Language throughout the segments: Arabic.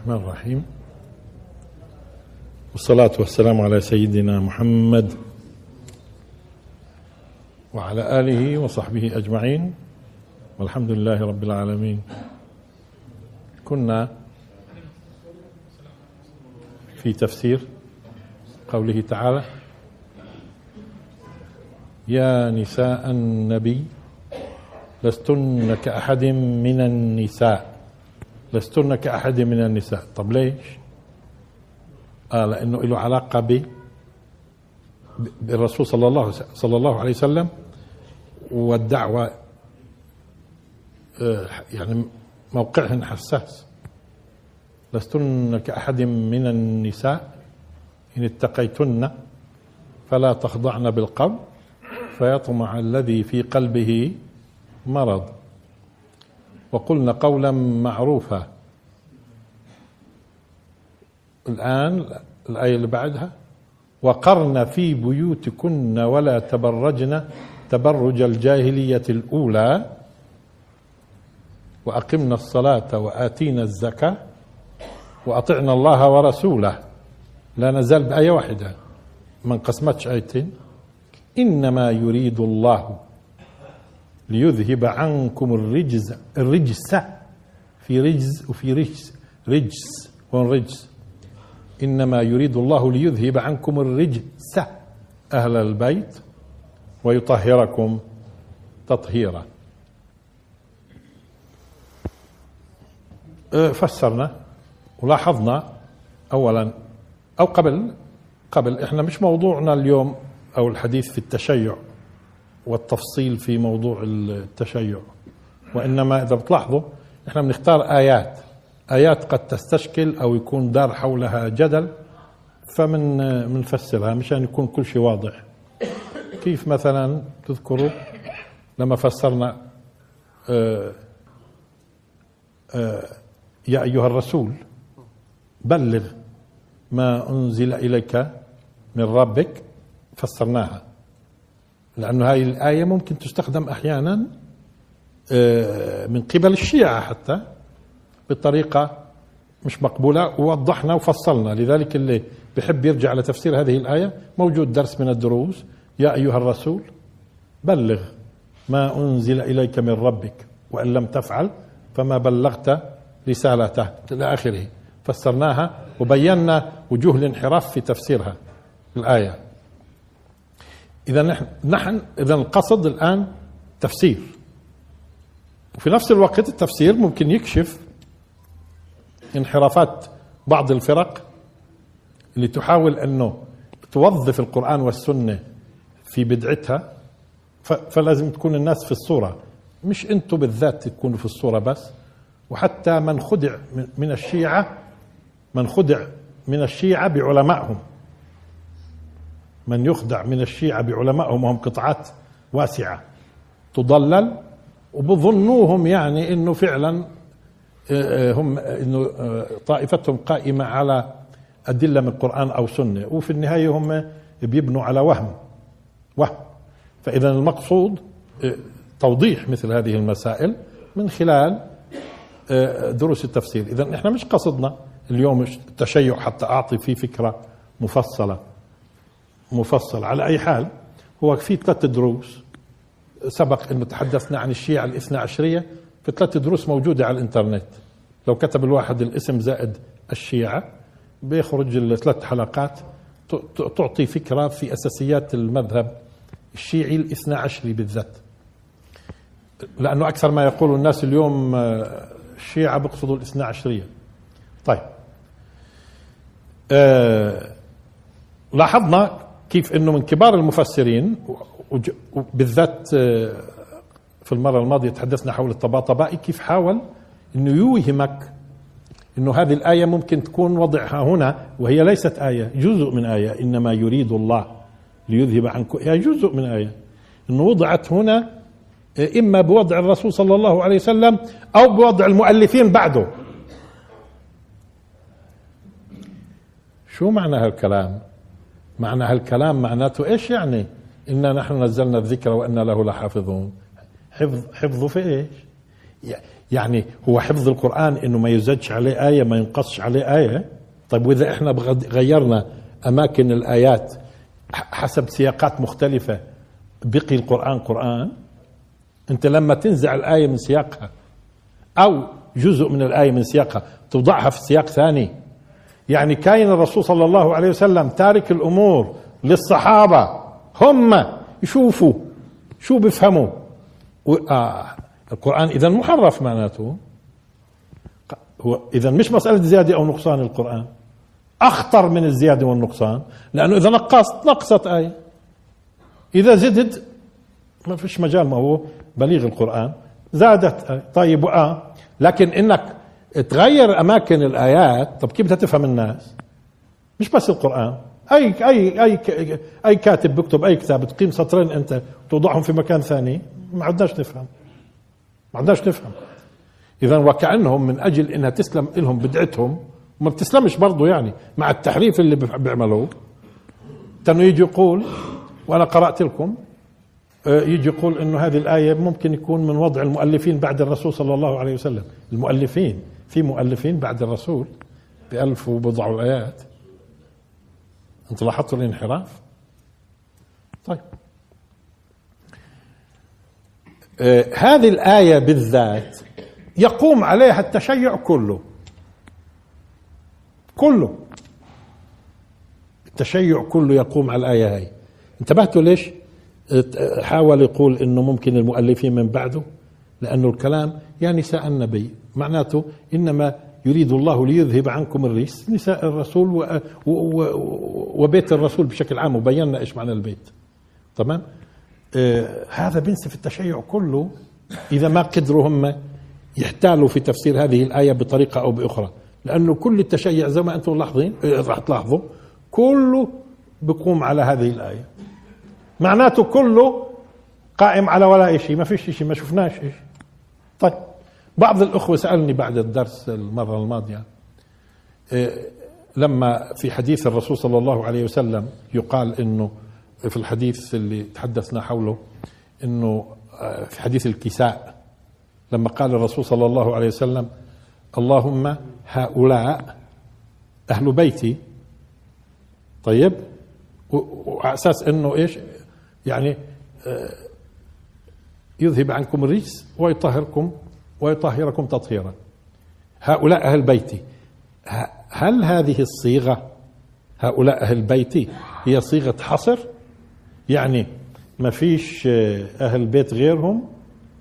الرحمن الرحيم. والصلاة والسلام على سيدنا محمد وعلى آله وصحبه أجمعين. والحمد لله رب العالمين. كنا في تفسير قوله تعالى يا نساء النبي لستن كأحد من النساء. لستن كأحد من النساء. طب ليش؟ آه لأنه له علاقة ب بالرسول صلى الله صلى الله عليه وسلم والدعوة آه يعني موقعهن حساس. لستن كأحد من النساء إن اتقيتن فلا تخضعن بالقول فيطمع الذي في قلبه مرض. وقلنا قولا معروفا. الآن الآية اللي بعدها وقرن في بيوتكن ولا تبرجن تبرج الجاهلية الأولى وأقمنا الصلاة وآتينا الزكاة وأطعنا الله ورسوله. لا نزال بآية واحدة. ما انقسمتش آيتين. إنما يريد الله ليذهب عنكم الرجز الرجس في رجز وفي رجس رجس هون رجس؟ إنما يريد الله ليذهب عنكم الرجس أهل البيت ويطهركم تطهيرا. فسرنا ولاحظنا أولا أو قبل قبل إحنا مش موضوعنا اليوم أو الحديث في التشيع. والتفصيل في موضوع التشيع. وإنما إذا بتلاحظوا إحنا بنختار آيات. آيات قد تستشكل أو يكون دار حولها جدل فمن بنفسرها مشان يكون كل شيء واضح. كيف مثلا تذكروا لما فسرنا آآ آآ يا أيها الرسول بلغ ما أنزل إليك من ربك فسرناها. لأنه هذه الآية ممكن تستخدم أحيانا من قبل الشيعة حتى بطريقة مش مقبولة ووضحنا وفصلنا. لذلك اللي بحب يرجع لتفسير هذه الآية موجود درس من الدروس. يا أيها الرسول بلغ ما أنزل إليك من ربك وإن لم تفعل فما بلغت رسالته. إلى آخره. فسرناها وبينا وجوه الانحراف في تفسيرها. الآية. إذا نحن نحن إذا القصد الآن تفسير. وفي نفس الوقت التفسير ممكن يكشف انحرافات بعض الفرق اللي تحاول أنه توظف القرآن والسنة في بدعتها. فلازم تكون الناس في الصورة. مش أنتم بالذات تكونوا في الصورة بس. وحتى من خدع من الشيعة من خدع من الشيعة بعلمائهم. من يخدع من الشيعة بعلمائهم وهم قطعات واسعة تضلل وبظنوهم يعني إنه فعلا هم إنه طائفتهم قائمة على أدلة من القرآن أو سنة وفي النهاية هم بيبنوا على وهم وهم. فإذا المقصود توضيح مثل هذه المسائل من خلال دروس التفسير. إذا إحنا مش قصدنا اليوم التشيع حتى أعطي فيه فكرة مفصلة. مفصل. على أي حال هو في ثلاث دروس سبق أنه تحدثنا عن الشيعة الاثنى عشرية. في ثلاث دروس موجودة على الإنترنت. لو كتب الواحد الاسم زائد الشيعة بيخرج الثلاث حلقات تعطي فكرة في أساسيات المذهب الشيعي الاثنى عشري بالذات. لأنه أكثر ما يقول الناس اليوم الشيعة بيقصدوا الاثنى عشرية. طيب. آه لاحظنا كيف إنه من كبار المفسرين وبالذات في المرة الماضية تحدثنا حول الطباطبائي كيف حاول إنه يوهمك إنه هذه الآية ممكن تكون وضعها هنا وهي ليست آية جزء من آية إنما يريد الله ليذهب عنكم. هي جزء من آية. إنه وضعت هنا إما بوضع الرسول صلى الله عليه وسلم أو بوضع المؤلفين بعده. شو معنى هالكلام؟ معنى هالكلام معناته إيش يعني؟ إنا نحن نزلنا الذكر وإنا له لحافظون. حفظ حفظه في إيش؟ يعني هو حفظ القرآن إنه ما يزدش عليه آية ما ينقصش عليه آية؟ طيب وإذا إحنا غيرنا أماكن الآيات حسب سياقات مختلفة بقي القرآن قرآن؟ أنت لما تنزع الآية من سياقها أو جزء من الآية من سياقها توضعها في سياق ثاني. يعني كاين الرسول صلى الله عليه وسلم تارك الأمور للصحابة هم يشوفوا شو بيفهموا؟ آه القرآن إذا محرف معناته. هو إذا مش مسألة زيادة أو نقصان القرآن أخطر من الزيادة والنقصان لأنه إذا نقصت نقصت آية. إذا زدت ما فيش مجال ما هو بليغ القرآن زادت آية. طيب وآه لكن إنك تغير أماكن الآيات طب كيف بدها تفهم الناس؟ مش بس القرآن. اي اي أي أي كاتب بيكتب أي كتاب تقيم سطرين أنت توضعهم في مكان ثاني ما عدناش نفهم. ما عدناش نفهم. اذا وكأنهم من أجل إنها تسلم لهم بدعتهم وما بتسلمش برضه يعني مع التحريف اللي بيعملوه. كانوا يجي يقول وأنا قرأت لكم آه، يجي يقول إنه هذه الآية ممكن يكون من وضع المؤلفين بعد الرسول صلى الله عليه وسلم. المؤلفين. في مؤلفين بعد الرسول بألف وبضع الايات أنتوا لاحظتوا الانحراف؟ طيب. آه هذه الآية بالذات يقوم عليها التشيع كله. كله. التشيع كله يقوم على الآية هاي. انتبهتوا ليش؟ حاول يقول إنه ممكن المؤلفين من بعده لأنه الكلام يا نساء النبي معناته إنما يريد الله ليذهب عنكم الرجس نساء الرسول وبيت الرسول بشكل عام وبينا إيش معنى البيت. تمام؟ آه هذا بينسف التشيع كله إذا ما قدروا هم يحتالوا في تفسير هذه الآية بطريقة أو بأخرى. لأنه كل التشيع زي ما أنتم لاحظين آه، راح تلاحظوا كله بقوم على هذه الآية. معناته كله قائم على ولا شيء ما فيش شيء ما شفناش شيء طيب. بعض الأخوة سألني بعد الدرس المرة الماضية إيه، لما في حديث الرسول صلى الله عليه وسلم يقال إنه في الحديث اللي تحدثنا حوله إنه آه، في حديث الكساء لما قال الرسول صلى الله عليه وسلم اللهم هؤلاء أهل بيتي. طيب وعلى أساس إنه إيش؟ يعني آه، يذهب عنكم الرجس ويطهركم ويطهركم تطهيرا. هؤلاء أهل بيتي. هل هذه الصيغة هؤلاء أهل بيتي هي صيغة حصر؟ يعني ما فيش أهل بيت غيرهم؟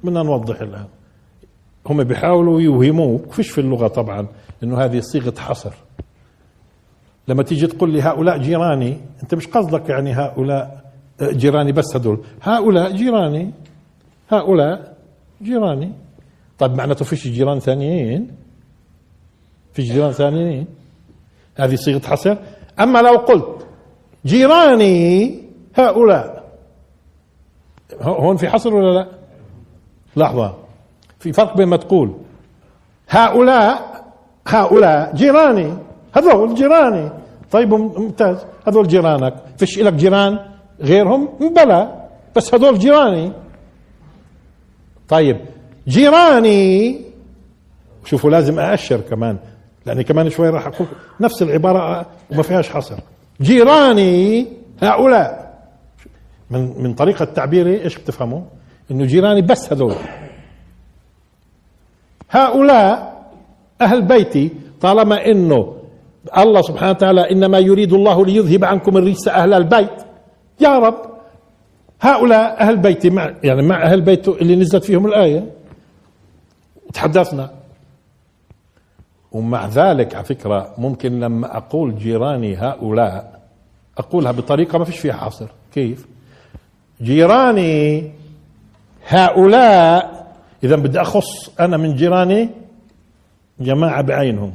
بدنا نوضح الآن. هم بيحاولوا يوهموك فيش في اللغة طبعا إنه هذه صيغة حصر. لما تيجي تقول لي هؤلاء جيراني أنت مش قصدك يعني هؤلاء جيراني بس هدول. هؤلاء جيراني. هؤلاء جيراني. طيب معناته فيش جيران ثانيين؟ في جيران ثانيين؟ هذه صيغة حصر. أما لو قلت جيراني هؤلاء هون في حصر ولا لا؟ لحظة. في فرق بين ما تقول هؤلاء هؤلاء جيراني هذول جيراني. طيب ممتاز. هذول جيرانك. فيش لك جيران غيرهم؟ بلى. بس هذول جيراني. طيب جيراني. شوفوا لازم أأشر كمان لأني كمان شوي راح أقول نفس العبارة وما فيهاش حصر. جيراني هؤلاء. من من طريقة تعبيري إيش بتفهموا؟ إنه جيراني بس هذول. هؤلاء أهل بيتي طالما إنه الله سبحانه وتعالى إنما يريد الله ليذهب عنكم الرجس أهل البيت. يا رب هؤلاء أهل بيتي مع يعني مع أهل بيته اللي نزلت فيهم الآية. تحدثنا. ومع ذلك على فكرة ممكن لما أقول جيراني هؤلاء أقولها بطريقة ما فيش فيها حصر كيف؟ جيراني هؤلاء إذا بدي أخص أنا من جيراني جماعة بعينهم.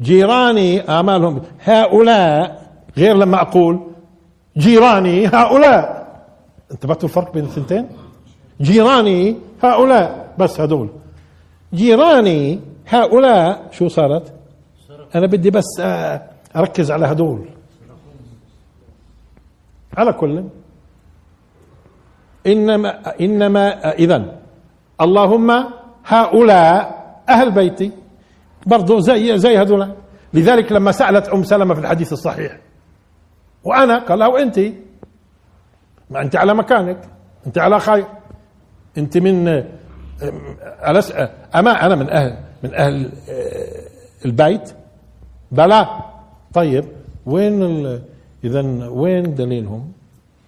جيراني آمالهم. هؤلاء غير لما أقول جيراني هؤلاء. انتبهتوا الفرق بين الثنتين؟ جيراني هؤلاء. بس هدول. جيراني هؤلاء شو صارت؟ أنا بدي بس أركز على هدول. على كل. إنما إنما اذا اللهم هؤلاء أهل بيتي. برضو زي زي هذول لذلك لما سألت أم سلمة في الحديث الصحيح وأنا قال لها وانت؟ ما انت على مكانك انت على خير. انت من ألس أما أنا من أهل من أهل البيت؟ بلى. طيب وين اذا وين دليلهم؟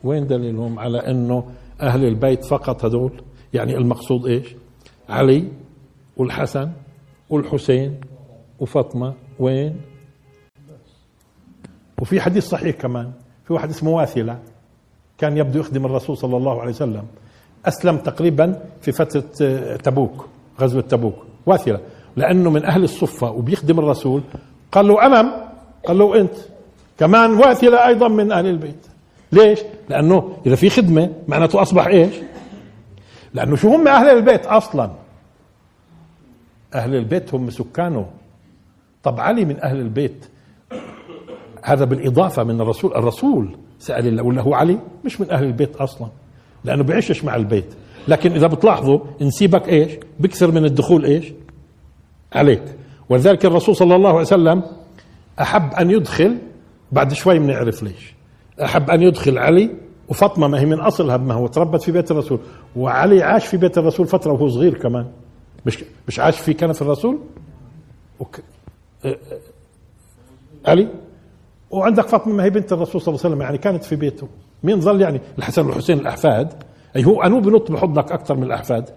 وين دليلهم على إنه أهل البيت فقط هذول؟ يعني المقصود إيش؟ علي والحسن والحسين وفاطمة. وين؟ وفي حديث صحيح كمان في واحد اسمه واثلة كان يبدو يخدم الرسول صلى الله عليه وسلم. أسلم تقريبا في فترة آه، تبوك غزوة تبوك. واثله لأنه من أهل الصفة وبيخدم الرسول. قال له أمام قال له أنت. كمان واثله أيضا من أهل البيت. ليش؟ لأنه إذا في خدمة معناته أصبح إيش؟ لأنه شو هم أهل البيت أصلا؟ أهل البيت هم سكانه. طب علي من أهل البيت. هذا بالإضافة من الرسول. الرسول سأل الله ولا هو علي؟ مش من أهل البيت أصلا. لأنه بيعيشش مع البيت. لكن إذا بتلاحظوا نسيبك إيش؟ بكثر من الدخول إيش؟ عليك. ولذلك الرسول صلى الله عليه وسلم أحب أن يدخل بعد شوي بنعرف ليش. أحب أن يدخل علي وفاطمة ما هي من اصلها ما هو تربت في بيت الرسول. وعلي عاش في بيت الرسول فترة وهو صغير كمان. مش مش عاش في كنف الرسول؟ وك... علي؟ وعندك فاطمة ما هي بنت الرسول صلى الله عليه وسلم يعني كانت في بيته. مين ظل يعني الحسن والحسين الأحفاد أي هو انو بنط بحضنك أكثر من الأحفاد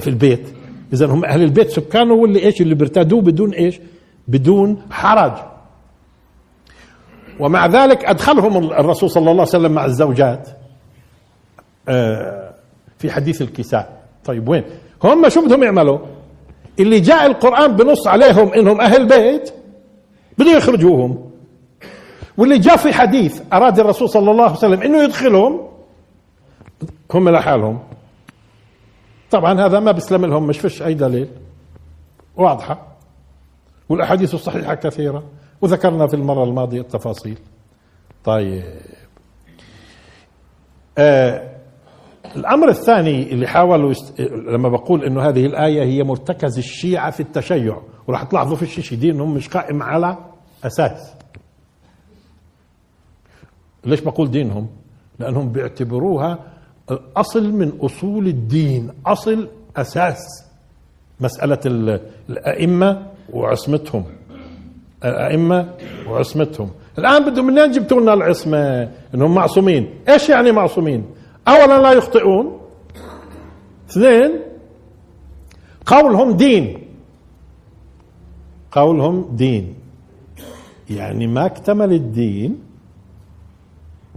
في البيت. إذا هم أهل البيت سكانه واللي إيش اللي بيرتادوه بدون إيش بدون حرج. ومع ذلك أدخلهم الرسول صلى الله عليه وسلم مع الزوجات. آه، في حديث الكساء. طيب وين؟ هم شو بدهم يعملوا؟ اللي جاء القرآن بنص عليهم إنهم أهل بيت بده يخرجوهم. واللي جاء في حديث أراد الرسول صلى الله عليه وسلم إنه يدخلهم هم لحالهم طبعا هذا ما بيسلم لهم مش فيش أي دليل. واضحة. والأحاديث الصحيحة كثيرة. وذكرنا في المرة الماضية التفاصيل. طيب. آه الأمر الثاني اللي حاولوا يست... لما بقول إنه هذه الآية هي مرتكز الشيعة في التشيع وراح تلاحظوا في شيء دينهم مش قائم على أساس. ليش بقول دينهم؟ لأنهم بيعتبروها أصل من أصول الدين أصل أساس مسألة الأئمة وعصمتهم. الأئمة وعصمتهم. الآن بدهم منين جبتوا لنا العصمة؟ إنهم معصومين. إيش يعني معصومين؟ اولا لا يخطئون. اثنين قولهم دين. قولهم دين. يعني ما اكتمل الدين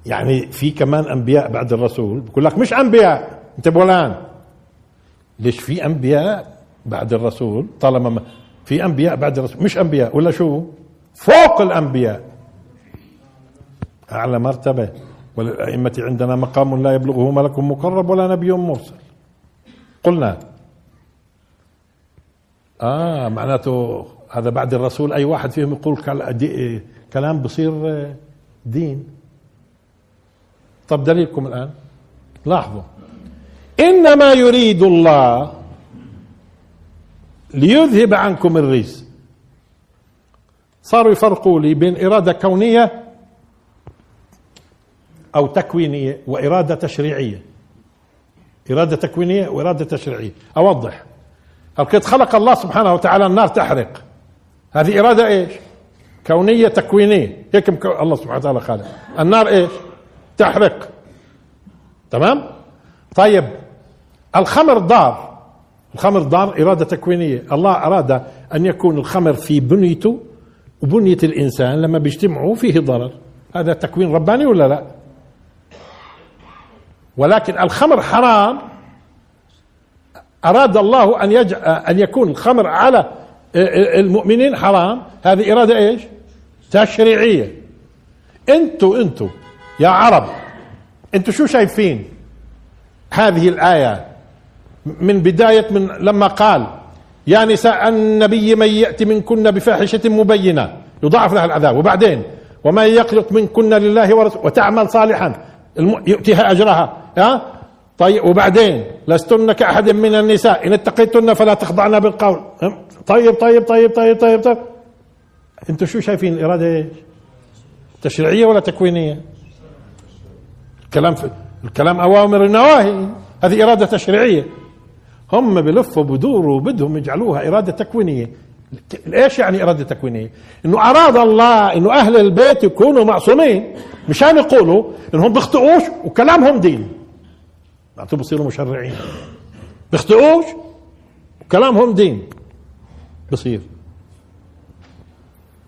يعني في كمان أنبياء بعد الرسول. بقول لك مش أنبياء. أنت بولان. ليش في أنبياء بعد الرسول؟ طالما ما في أنبياء بعد الرسول. مش أنبياء. ولا شو؟ فوق الأنبياء. أعلى مرتبة. وللأئمة عندنا مقام لا يبلغه ملك مقرب ولا نبي مرسل. قلنا. آه معناته هذا بعد الرسول أي واحد فيهم يقول كلام بصير دين. طب دليلكم الآن. لاحظوا. إنما يريد الله ليذهب عنكم الرجس صاروا يفرقوا لي بين إرادة كونية أو تكوينية وإرادة تشريعية. إرادة تكوينية وإرادة تشريعية. أوضح. القد خلق الله سبحانه وتعالى النار تحرق. هذه إرادة إيش؟ كونية تكوينية. هيك الله سبحانه وتعالى خالق. النار إيش؟ تحرق تمام؟ طيب الخمر ضار. الخمر ضار إرادة تكوينية. الله أراد أن يكون الخمر في بنيته وبنية الإنسان لما بيجتمعوا فيه ضرر. هذا تكوين رباني ولا لا؟ ولكن الخمر حرام. أراد الله أن يجعل أن يكون الخمر على المؤمنين حرام. هذه إرادة إيش؟ تشريعية. أنتوا أنتوا يا عرب أنتوا شو شايفين هذه الآية من بداية من لما قال يا نساء النبي من يأتي منكن بفاحشة مبينة يضاعف لها العذاب وبعدين ومن يقلق منكن لله ورسوله وتعمل صالحا يؤتيها أجرها ها طيب وبعدين لستن كأحد من النساء إن اتقيتن فلا تخضعن بالقول طيب طيب طيب طيب طيب, طيب. أنتم شو شايفين الإرادة إيش؟ تشريعية ولا تكوينية؟ الكلام في الكلام أوامر النواهي. هذه إرادة تشريعية. هم بلفوا بدوروا بدهم يجعلوها إرادة تكوينية. إيش يعني إرادة تكوينية؟ إنه أراد الله إنه أهل البيت يكونوا معصومين. مشان يقولوا إنهم بيخطئوش وكلامهم دين. معناته بصيروا مشرعين. بيخطئوش وكلامهم دين. بصير.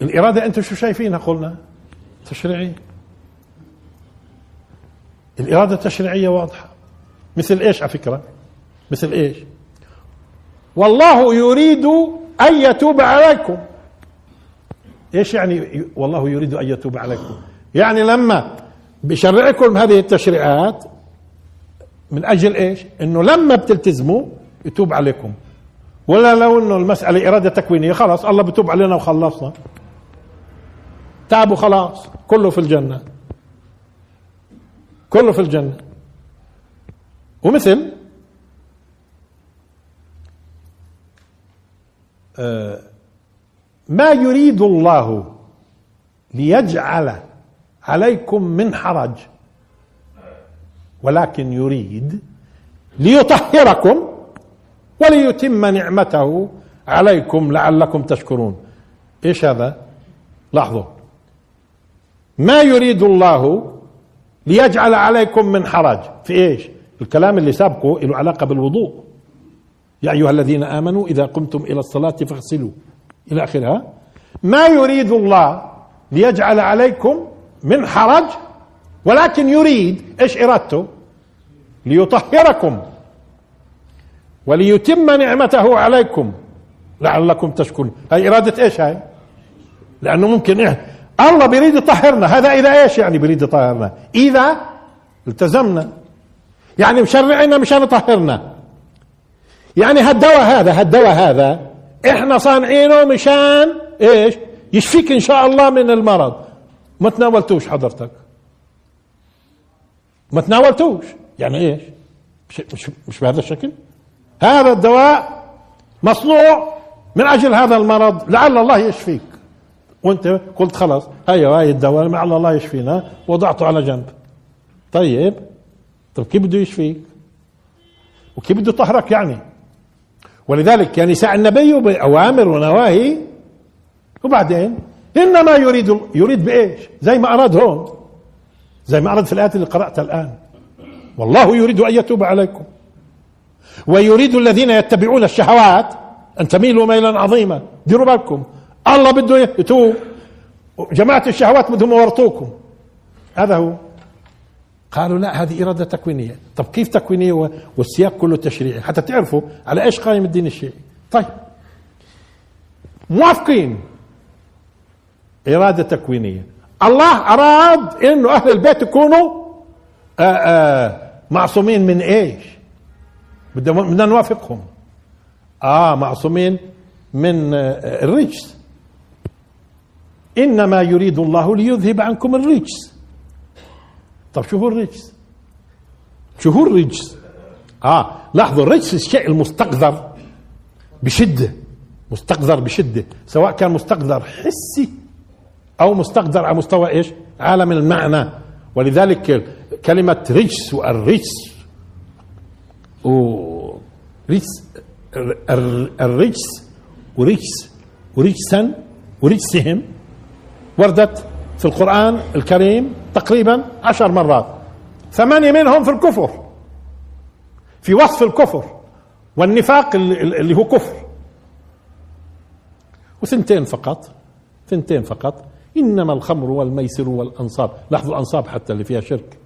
الإرادة أنتم شو شايفينها؟ قلنا. تشريعية. الإرادة التشريعية واضحة. مثل إيش على فكرة؟ مثل إيش؟ والله يريد أن يتوب عليكم. إيش يعني والله يريد أن يتوب عليكم؟ يعني لما بشرعكم هذه التشريعات من أجل إيش؟ إنه لما بتلتزموا يتوب عليكم. ولا لو إنه المسألة إرادة تكوينية خلاص الله بتوب علينا وخلصنا. تعبوا خلاص كله في الجنة. كله في الجنة. ومثل آه، ما يريد الله ليجعل عليكم من حرج ولكن يريد ليطهركم وليتم نعمته عليكم لعلكم تشكرون. إيش هذا؟ لاحظوا ما يريد الله ليجعل عليكم من حرج. في إيش؟ الكلام اللي سابقه له علاقة بالوضوء. يا أيها الذين آمنوا إذا قمتم إلى الصلاة فاغسلوا. إلى آخرها ما يريد الله ليجعل عليكم من حرج ولكن يريد إيش إرادته؟ ليطهركم. وليتم نعمته عليكم. لعلكم تشكرون. هاي إرادة إيش هاي؟ لأنه ممكن إيه؟ الله بيريد يطهرنا. هذا إذا إيش يعني بيريد يطهرنا؟ إذا التزمنا. يعني مشرعنا مشان يطهرنا. يعني هالدواء هذا هالدواء هذا إحنا صانعينه مشان إيش؟ يشفيك إن شاء الله من المرض. ما تناولتوش حضرتك. ما تناولتوش. يعني إيش؟ مش, مش, مش بهذا الشكل؟ هذا الدواء مصنوع من أجل هذا المرض. لعل الله يشفيك. وانت قلت خلاص هيا هاي الدواء لعل الله يشفينا وضعته على جنب. طيب طيب كيف بده يشفيك؟ وكيف بده يطهرك يعني؟ ولذلك يا نساء النبي بأوامر ونواهي. وبعدين؟ إنما يريد يريد بإيش؟ زي ما أراد هون. زي ما أراد في الآيات اللي قرأتها الآن. والله يريد أن يتوب عليكم. ويريد الذين يتبعون الشهوات أن تميلوا ميلا عظيما. ديروا بالكم. الله بده يتوب جماعة الشهوات بدهم يورطوكم. هذا هو. قالوا لا هذه إرادة تكوينية. طب كيف تكوينية؟ والسياق كله تشريعي. حتى تعرفوا على إيش قائم الدين الشيعي. طيب. موافقين. إرادة تكوينية. الله أراد إنه أهل البيت يكونوا آآ آآ معصومين من إيش؟ بدنا نوافقهم. آه معصومين من الرجس. إنما يريد الله ليذهب عنكم الرجس. طب شو هو الرجس؟ شو هو الرجس؟ آه لاحظوا الرجس الشيء المستقذر بشدة مستقذر بشدة سواء كان مستقذر حسي أو مستقذر على مستوى إيش؟ عالم المعنى. ولذلك كلمة رجس والرجس ورجس الرجس ورجس ورجسا ورجسهم وردت في القرآن الكريم تقريبا عشر مرات. ثمانية منهم في الكفر في وصف الكفر والنفاق اللي هو كفر. وثنتين فقط ثنتين فقط. إنما الخمر والميسر والأنصاب لاحظوا الأنصاب حتى اللي فيها شرك.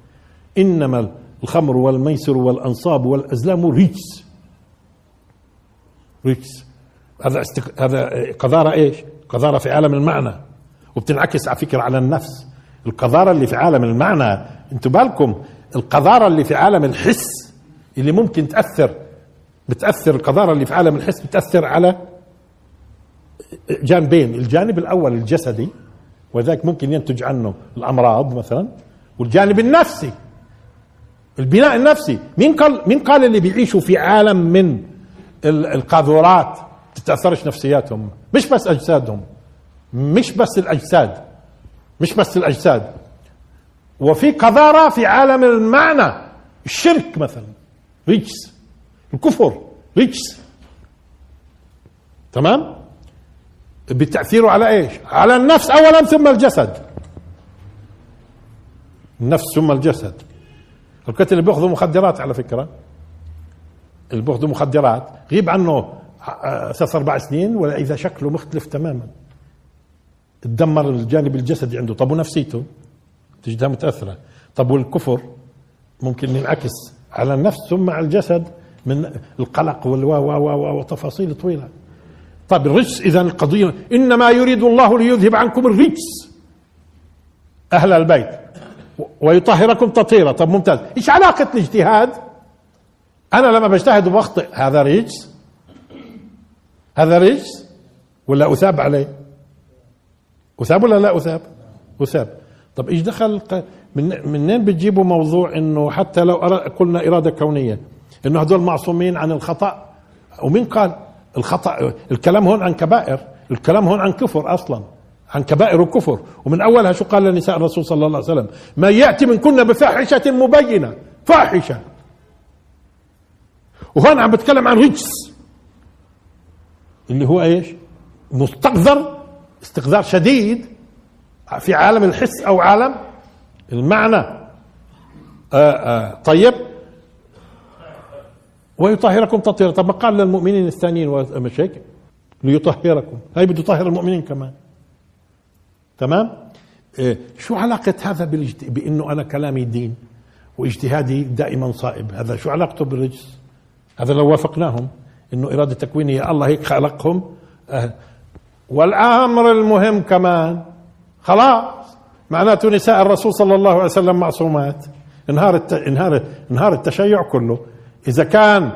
إنما الخمر والميسر والأنصاب والأزلام رجس رجس هذا استك... هذا قذارة إيش؟ قذارة في عالم المعنى. وبتنعكس على فكرة على النفس. القذارة اللي في عالم المعنى أنتوا بالكم القذارة اللي في عالم الحس اللي ممكن تأثر بتأثر القذارة اللي في عالم الحس بتأثر على جانبين الجانب الأول الجسدي وذلك ممكن ينتج عنه الأمراض مثلا والجانب النفسي البناء النفسي. مين قال مين قال اللي بيعيشوا في عالم من القاذورات؟ تتأثرش نفسياتهم مش بس أجسادهم. مش بس الأجساد مش بس الأجساد. وفي قذارة في عالم المعنى الشرك مثلا رجس الكفر رجس تمام؟ بتأثيره على إيش؟ على النفس اولا ثم الجسد. النفس ثم الجسد. الكتل اللي بياخذوا مخدرات على فكرة. اللي بياخذوا مخدرات. غيب عنه ثلاث أربع سنين ولا اذا شكله مختلف تماما. تدمر الجانب الجسدي عنده. طب ونفسيته؟ تجدها متأثرة. طب والكفر؟ ممكن ينعكس على النفس ثم على الجسد من القلق والوا وتفاصيل طويلة. طب الرجس إذا القضية إنما يريد الله ليذهب عنكم الرجس. أهل البيت. ويطهركم تطهيرا. طب ممتاز. إيش علاقة الاجتهاد؟ أنا لما بجتهد وبخطئ هذا رجس؟ هذا رجس؟ ولا أثاب عليه؟ أثاب ولا لا أثاب؟ أثاب. طب إيش دخل؟ من منين بتجيبوا موضوع إنه حتى لو قلنا إرادة كونية إنه هذول معصومين عن الخطأ؟ ومين قال؟ الخطأ الكلام هون عن كبائر الكلام هون عن كفر أصلا عن كبائر وكفر. ومن أولها شو قال لنساء الرسول صلى الله عليه وسلم؟ ما يأتي من كنا بفاحشة مبينة. فاحشة. وهون عم بتكلم عن رجس اللي هو إيش؟ مستقذر استقذار شديد في عالم الحس أو عالم المعنى. آآ آآ طيب. ويطهركم تطهيرا. طب ما قال للمؤمنين الثانيين مش هيك ليطهركم. هاي بده يطهر المؤمنين كمان. تمام؟ إيه شو علاقة هذا بالاجت... بأنه أنا كلامي دين واجتهادي دائما صائب؟ هذا شو علاقته بالرجس؟ هذا لو وافقناهم أنه إرادة تكوينية. الله هيك خلقهم. أه. والأمر المهم كمان. خلاص. معناته نساء الرسول صلى الله عليه وسلم معصومات. انهار الت... انهار انهار التشيع كله. إذا كان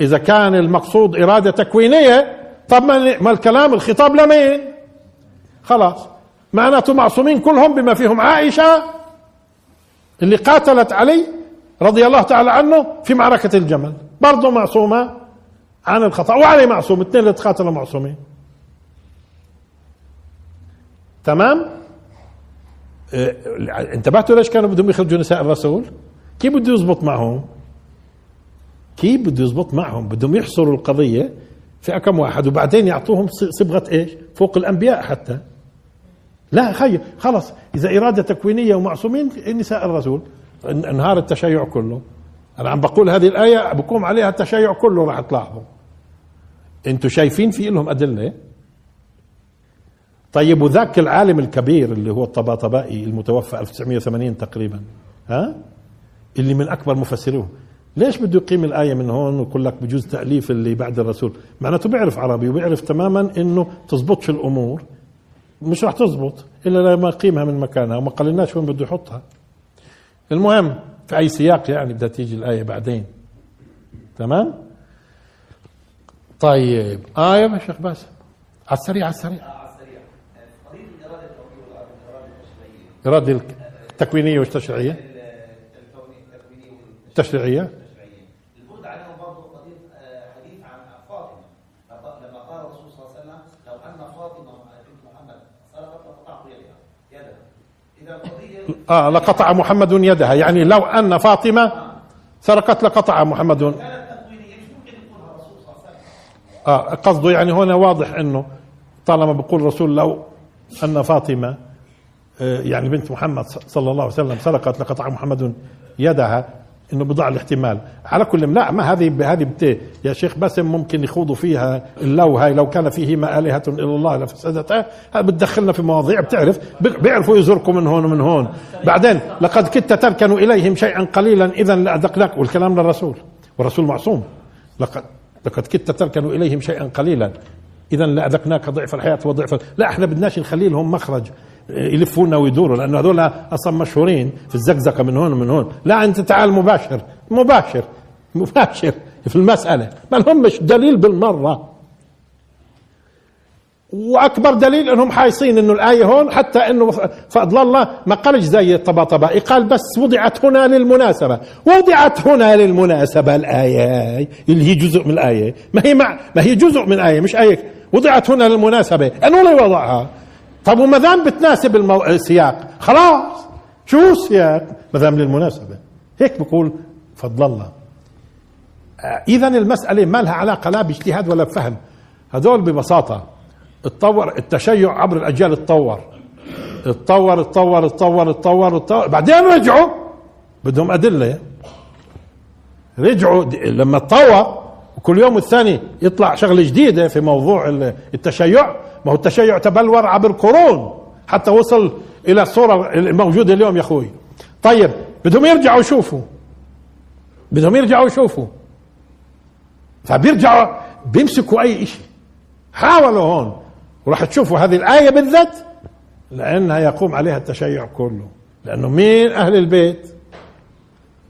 إذا كان المقصود إرادة تكوينية طب ما الكلام؟ الخطاب لمين؟ خلاص. معناته معصومين كلهم بما فيهم عائشة اللي قاتلت علي رضي الله تعالى عنه في معركة الجمل. برضه معصومة عن الخطا وعلي معصوم. اثنين اللي تقاتلوا معصومين. تمام؟ آه انتبهتوا ليش كانوا بدهم يخرجوا نساء الرسول؟ كيف بده يزبط معهم؟ كيف بده يزبط معهم؟ بدهم يحصروا القضية في كم واحد وبعدين يعطوهم صبغة إيش؟ فوق الأنبياء حتى. لا خي خلص. إذا إرادة تكوينية ومعصومين نساء الرسول. انهار التشيع كله. أنا عم بقول هذه الآية بقوم عليها التشيع كله راح تلاحظوا أنتم شايفين في لهم أدلة؟ طيب وذاك العالم الكبير اللي هو الطباطبائي المتوفى 1980 تقريبا ها؟ اللي من أكبر مفسروه ليش بده يقيم الآية من هون ويقول لك بجوز تأليف اللي بعد الرسول؟ معناته بيعرف عربي وبيعرف تماما إنه تزبطش الأمور. مش راح تزبط إلا لما يقيمها من مكانها وما قالناش وين بده يحطها. المهم في أي سياق يعني بدها تيجي الآية بعدين؟ تمام؟ طيب آية يا شيخ باسم. على السريع على السريع. الإرادة التكوينية والتشريعية. التشريعية. آه لقطع محمد يدها. يعني لو أن فاطمة سرقت لقطع محمد. آه قصده يعني هنا واضح أنه طالما بقول الرسول لو أن فاطمة آه يعني بنت محمد صلى الله عليه وسلم سرقت لقطع محمد يدها إنه بضع الاحتمال. على كل لا ما هذه هذه بت... يا شيخ باسم ممكن يخوضوا فيها اللو هاي لو كان فيهما آلهة الا الله لفسدتا هذا بتدخلنا في مواضيع بتعرف؟ بيعرفوا يزوركم من هون ومن هون. بعدين لقد كدت تركن إليهم شيئا قليلا اذا لاذقناك والكلام للرسول. والرسول معصوم. لقد لقد كدت تركن إليهم شيئا قليلا اذا لأذقناك ضعف الحياة وضعف لا إحنا بدناش نخلي لهم مخرج. يلفونا ويدوروا لأنه هذول أصلا مشهورين في الزقزقة من هون ومن هون. لا أنت تعال مباشر مباشر مباشر في المسألة. ما لهمش دليل بالمرة. وأكبر دليل إنهم حايصين إنه الآية هون حتى إنه فضل الله ما قالش زي الطباطبائي قال بس وضعت هنا للمناسبة. وضعت هنا للمناسبة الآية. اللي هي جزء من الآية. ما هي مع ما هي جزء من إيه مش آية. وضعت هنا للمناسبة. انه لا وضعها؟ طب وما دام بتناسب المو... السياق خلاص. شو السياق ما دام للمناسبة. هيك بقول فضل الله. اذا المسألة ما لها علاقة لا باجتهاد ولا بفهم. هذول ببساطة. اتطور التشيع عبر الأجيال اتطور اتطور اتطور اتطور اتطور اتطور بعدين رجعوا. بدهم أدلة. رجعوا لما اتطور وكل يوم والثاني يطلع شغلة جديدة في موضوع التشيع. ما هو التشيع تبلور عبر قرون حتى وصل إلى الصورة الموجودة اليوم يا أخوي. طيب بدهم يرجعوا يشوفوا. بدهم يرجعوا يشوفوا. فبيرجعوا بيمسكوا أي شيء حاولوا هون. وراح تشوفوا هذه الآية بالذات لأنها يقوم عليها التشيع كله. لأنه مين أهل البيت؟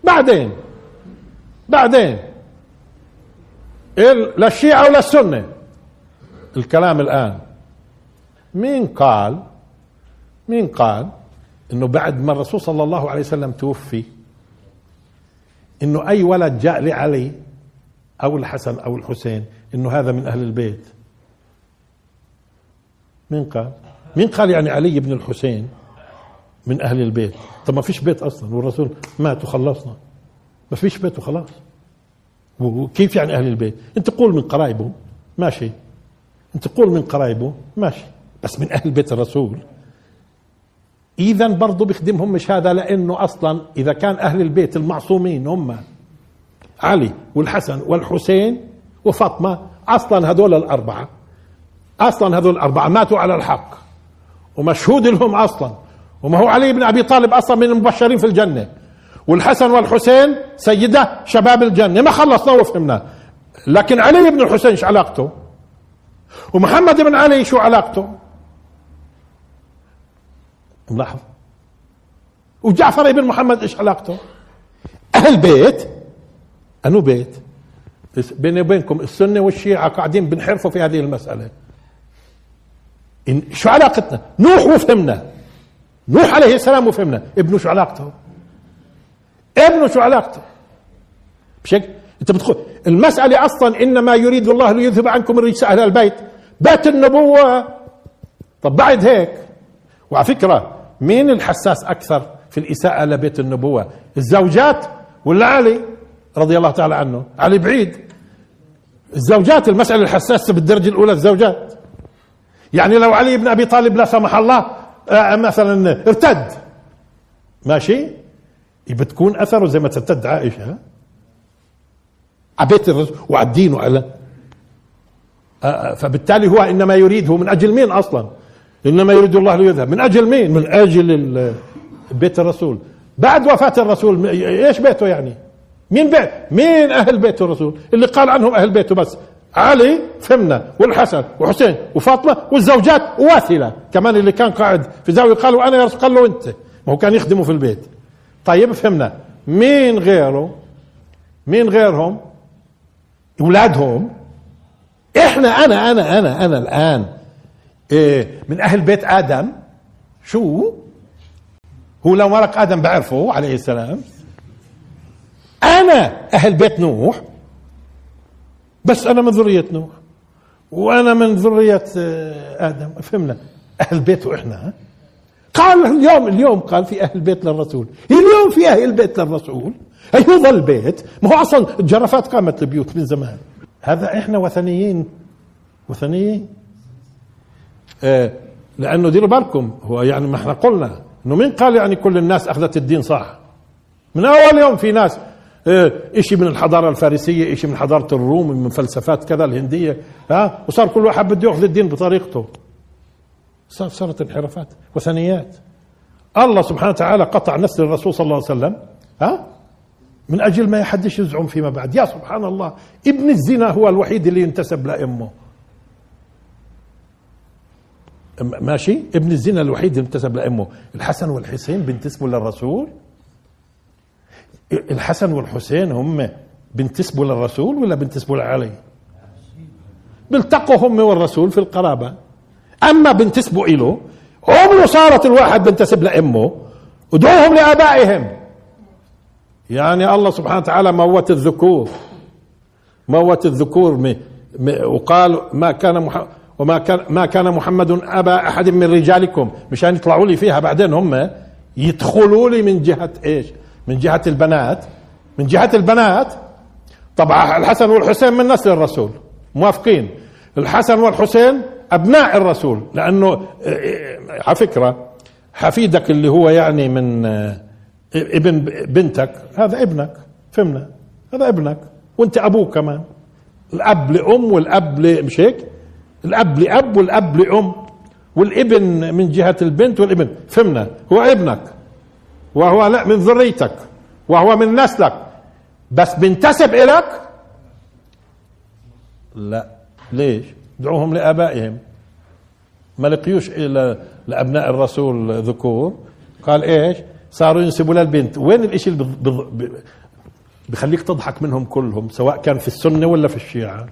بعدين. بعدين. لا الشيعة ولا السنة. الكلام الآن. مين قال؟ مين قال إنه بعد ما الرسول صلى الله عليه وسلم توفي إنه أي ولد جاء لعلي أو الحسن أو الحسين إنه هذا من أهل البيت؟ مين قال؟ مين قال يعني علي بن الحسين من أهل البيت؟ طب ما فيش بيت أصلا والرسول مات وخلصنا. ما فيش بيت وخلاص. وكيف يعني أهل البيت؟ انت قول من قرايبه ماشي. انت قول من قرايبه ماشي. بس من أهل بيت الرسول. اذا برضه بيخدمهم مش هذا لأنه أصلا إذا كان أهل البيت المعصومين هم علي والحسن والحسين وفاطمة أصلا هذول الأربعة أصلا هذول الأربعة ماتوا على الحق. ومشهود لهم أصلا. وما هو علي بن أبي طالب أصلا من المبشرين في الجنة. والحسن والحسين سيدة شباب الجنة. ما خلصنا وفهمنا. لكن علي بن الحسين إيش علاقته؟ ومحمد بن علي شو علاقته؟ ملاحظ وجعفر بن محمد إيش علاقته؟ أهل بيت أنو بيت؟ بيني وبينكم السنة والشيعة قاعدين بنحرفوا في هذه المسألة. إن شو علاقتنا؟ نوح وفهمنا. نوح عليه السلام وفهمنا. ابنه شو علاقته؟ ابنه شو علاقته؟ بشكل أنت بتقول المسألة أصلا إنما يريد الله ليذهب عنكم الرجس أهل البيت. بيت النبوة. طب بعد هيك وعلى فكرة مين الحساس أكثر في الإساءة لبيت النبوة؟ الزوجات ولا علي رضي الله تعالى عنه؟ علي بعيد. الزوجات المسألة الحساسة بالدرجة الأولى الزوجات. يعني لو علي بن أبي طالب لا سمح الله آه، مثلا ارتد. ماشي؟ بتكون أثره زي ما ترتد عائشة. عبيت الرسول وعلى الدين وعلى فبالتالي هو إنما يريد هو من أجل مين أصلا؟ إنما يريد الله ليذهب. من أجل مين؟ من أجل بيت الرسول. بعد وفاة الرسول إيش بيته يعني؟ مين بيت؟ مين أهل بيت الرسول؟ اللي قال عنهم أهل بيته بس. علي فهمنا والحسن وحسين وفاطمة والزوجات واثله كمان اللي كان قاعد في زاوية قالوا أنا يا رسول قال له أنت. ما هو كان يخدمه في البيت. طيب فهمنا. مين غيره؟ مين غيرهم؟ أولادهم. إحنا أنا أنا أنا أنا الآن من أهل بيت آدم. شو؟ هو لو مرق آدم بعرفه عليه السلام. أنا أهل بيت نوح بس أنا من ذرية نوح وأنا من ذرية آه، آدم. فهمنا؟ أهل بيت وإحنا قال اليوم اليوم قال في أهل بيت للرسول. اليوم في أهل بيت للرسول. هي هو ظل بيت. ما هو أصلا الجرافات قامت البيوت من زمان. هذا إحنا وثنيين. وثنيين. لأنه ديروا بالكم. هو يعني ما إحنا قلنا. إنه مين قال يعني كل الناس أخذت الدين صح؟ من أول يوم في ناس إيه، شيء من الحضارة الفارسية شيء من حضارة الروم من فلسفات كذا الهندية ها؟ وصار كل واحد بده يأخذ الدين بطريقته. صار صارت انحرافات وثنيات. الله سبحانه وتعالى قطع نسل الرسول صلى الله عليه وسلم ها؟ من أجل ما يحدش يزعم فيما بعد. يا سبحان الله ابن الزنا هو الوحيد اللي ينتسب لأمه. ماشي. ابن الزنا الوحيد اللي ينتسب لأمه الحسن والحسين بينتسبوا للرسول؟ الحسن والحسين هم بنتسبوا للرسول ولا بنتسبوا لعلي؟ بيلتقوا هم والرسول في القرابة. أما بنتسبوا له هم صارت الواحد بنتسب لأمه ادعوهم لآبائهم. يعني الله سبحانه وتعالى موت الذكور. موت الذكور وقال ما كان محمد وما كان ما كان محمد أبا أحد من رجالكم. مشان يطلعوا لي فيها بعدين هم يدخلوا لي من جهة إيش؟ من جهة البنات. من جهة البنات. طبعا الحسن والحسين من نسل الرسول؟ موافقين. الحسن والحسين أبناء الرسول. لأنه على فكرة حفيدك اللي هو يعني من ابن بنتك هذا ابنك فهمنا؟ هذا ابنك وأنت ابوه كمان. الأب لأم والأب مش هيك؟ الأب لأب والأب لأم والابن من جهة البنت والابن. فهمنا؟ هو ابنك وهو لا من ذريتك وهو من نسلك. بس بنتسب الك لا. ليش؟ دعوهم لآبائهم. ما لقيوش إلى لأبناء الرسول ذكور. قال إيش؟ صاروا ينسبوا للبنت. وين الإشي اللي بخليك تضحك منهم كلهم سواء كان في السنة ولا في الشيعة؟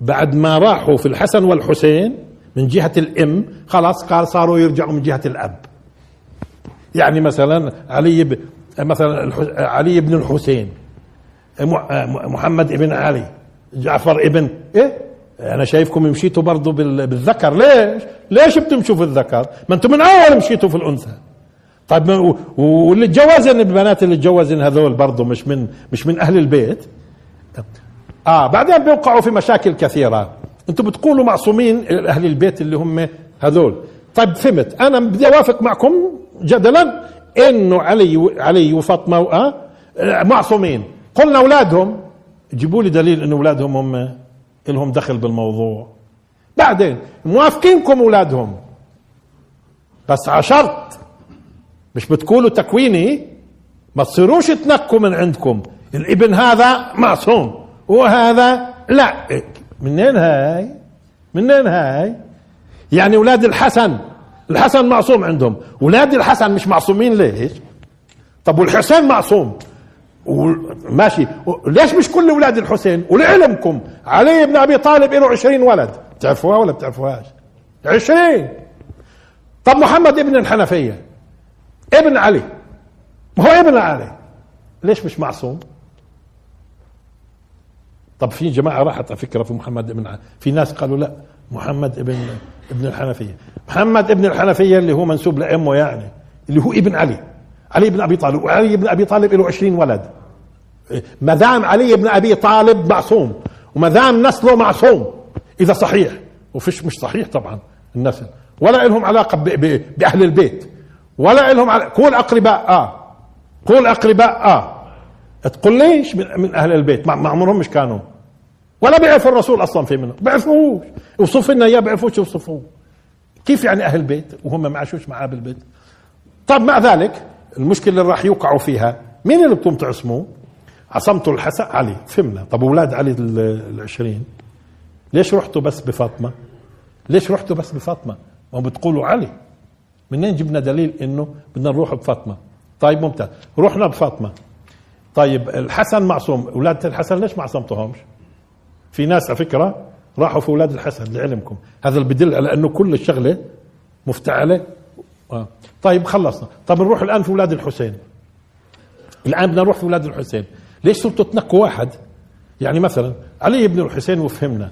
بعد ما راحوا في الحسن والحسين من جهة الأم خلاص قال صاروا يرجعوا من جهة الأب. يعني مثلا علي ب... مثلا علي بن الحسين محمد ابن علي جعفر ابن. إيه؟ أنا شايفكم مشيتوا برضه بالذكر. ليش؟ ليش بتمشوا في الذكر؟ ما أنتم من أول مشيتوا في الأنثى. طيب واللي تجوزن البنات اللي تجوزن هذول برضه مش من مش من أهل البيت. آه بعدين بيوقعوا في مشاكل كثيرة. أنتم بتقولوا معصومين أهل البيت اللي هم هذول. طيب فهمت. أنا بدي أوافق معكم جدلا إنه علي علي وفاطمة آه معصومين. قلنا أولادهم. جيبوا لي دليل إنه أولادهم هم لهم دخل بالموضوع. بعدين موافقينكم أولادهم. بس على شرط. مش بتقولوا تكويني؟ ما تصيروش تنكوا من عندكم. الإبن هذا معصوم. وهذا لا. منين هاي؟ منين هاي؟ يعني أولاد الحسن الحسن معصوم عندهم. أولاد الحسن مش معصومين ليش؟ طب والحسين معصوم. ماشي. ليش مش كل أولاد الحسين؟ ولعلمكم. علي بن أبي طالب له عشرين ولد. تعرفوها ولا بتعرفوهاش؟ عشرين. طب محمد ابن الحنفية. ابن علي. ما هو ابن علي. ليش مش معصوم؟ طب في جماعة راحت على فكرة في محمد علي في ناس قالوا لا محمد ابن ابن الحنفية. محمد ابن الحنفية اللي هو منسوب لأمه يعني اللي هو ابن علي. علي بن أبي طالب. وعلي بن أبي طالب له عشرين ولد. ما دام علي بن أبي طالب معصوم وما دام نسله معصوم إذا صحيح. وفيش مش صحيح طبعا النسل. ولا لهم علاقة بأهل البيت. ولا لهم على قول أقرباء آه. قول أقرباء آه. تقول ليش من, من أهل البيت؟ ما عمرهم مش كانوا. ولا بيعرفوا الرسول أصلا في منهم بيعرفوش اوصف لنا إياه بيعرفوش يوصفوه. كيف يعني أهل بيت وهم ما عاشوش معاه بالبيت طب مع ذلك المشكلة اللي راح يوقعوا فيها مين اللي بتقوم تعصموه عصمته الحسن علي فهمنا طب أولاد علي العشرين. ليش رحتوا بس بفاطمة؟ ليش رحتوا بس بفاطمة؟ ما بتقولوا علي. منين جبنا دليل إنه بدنا نروح بفاطمة؟ طيب ممتاز. رحنا بفاطمة. طيب الحسن معصوم. أولاد الحسن ليش ما عصمتهمش؟ في ناس على فكرة راحوا في أولاد الحسن لعلمكم. هذا اللي بدل على أنه كل الشغلة مفتعلة. آه. طيب خلصنا. طب نروح الآن في أولاد الحسين. الآن بدنا نروح في أولاد الحسين. ليش صرتوا تنقوا واحد؟ يعني مثلا علي بن الحسين وفهمنا.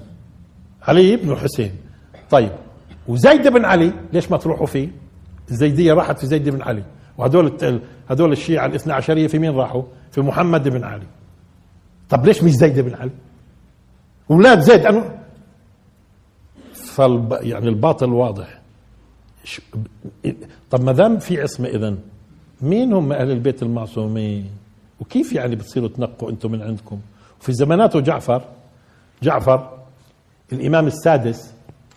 علي بن الحسين. طيب وزيد بن علي ليش ما تروحوا فيه؟ الزيدية راحت في زيد بن علي. وهدول هدول الشيعة الاثنى عشرية في مين راحوا؟ في محمد بن علي. طب ليش مش زيد بن علي؟ أولاد زيد أنا فالب... يعني الباطل واضح طب ما دام في عصمة اذا مين هم أهل البيت المعصومين؟ وكيف يعني بتصيروا تنقوا أنتم من عندكم؟ وفي زماناته جعفر جعفر الإمام السادس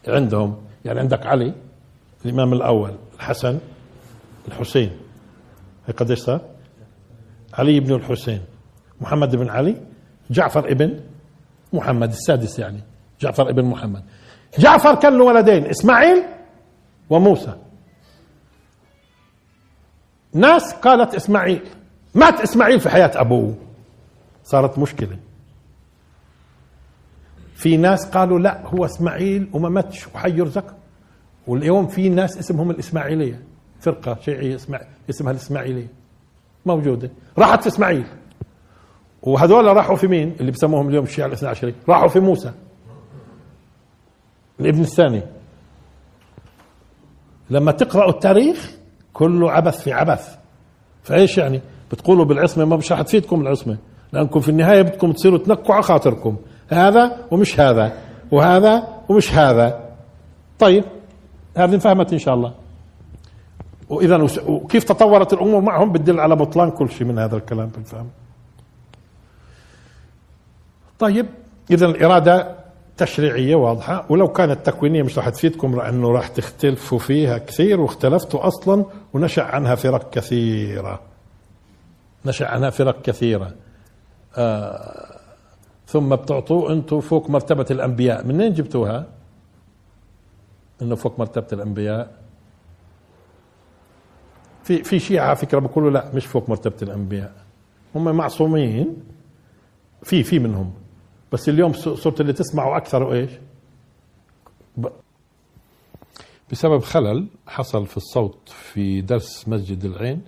عندهم يعني عندك علي الإمام الأول الحسن الحسين هي قديش صار؟ علي بن الحسين محمد بن علي جعفر ابن محمد السادس يعني جعفر ابن محمد. جعفر كان له ولدين إسماعيل وموسى. ناس قالت إسماعيل مات إسماعيل في حياة أبوه. صارت مشكلة. في ناس قالوا لا هو إسماعيل وما ماتش وحيرزق واليوم في ناس اسمهم الإسماعيلية فرقة شيعية اسمع اسمها الإسماعيلية. موجودة. راحت في إسماعيل. وهذول راحوا في مين؟ اللي بسموهم اليوم الشيعة الاثنى عشري. راحوا في موسى. الابن الثاني. لما تقرأوا التاريخ كله عبث في عبث. فإيش يعني؟ بتقولوا بالعصمة ما مش رح تفيدكم العصمة. لأنكم في النهاية بدكم تصيروا تنكوا على خاطركم. هذا ومش هذا وهذا ومش هذا. طيب هذه انفهمت إن شاء الله. وإذا وكيف تطورت الأمور معهم؟ بتدل على بطلان كل شيء من هذا الكلام بالفهم طيب إذا الإرادة تشريعية واضحة. ولو كانت تكوينية مش راح تفيدكم لأنه راح تختلفوا فيها كثير واختلفتوا أصلا ونشأ عنها فرق كثيرة. نشأ عنها فرق كثيرة. آه ثم بتعطوه أنتم فوق مرتبة الأنبياء. منين جبتوها؟ أنه فوق مرتبة الأنبياء. في في شيعة على فكرة بيقولوا لا مش فوق مرتبة الأنبياء. هم معصومين. في في منهم. بس اليوم صرت اللي تسمعه أكثر وإيش؟ بسبب خلل حصل في الصوت في درس مسجد العين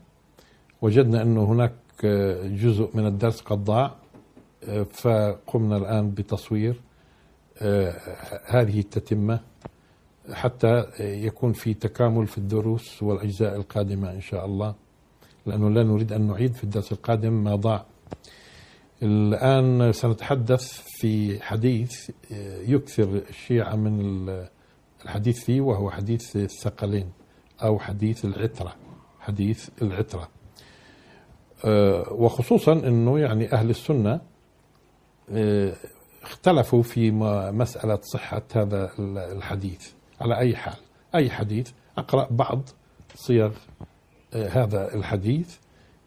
وجدنا إنه هناك جزء من الدرس قد ضاع فقمنا الآن بتصوير هذه التتمة حتى يكون في تكامل في الدروس والأجزاء القادمة إن شاء الله لأنه لا نريد أن نعيد في الدرس القادم ما ضاع. الآن سنتحدث في حديث يكثر الشيعة من الحديث فيه وهو حديث الثقلين أو حديث العترة حديث العترة. آه، وخصوصا أنه يعني أهل السنة آه، اختلفوا في مسألة صحة هذا الحديث. على أي حال أي حديث؟ أقرأ بعض صيغ آه، هذا الحديث.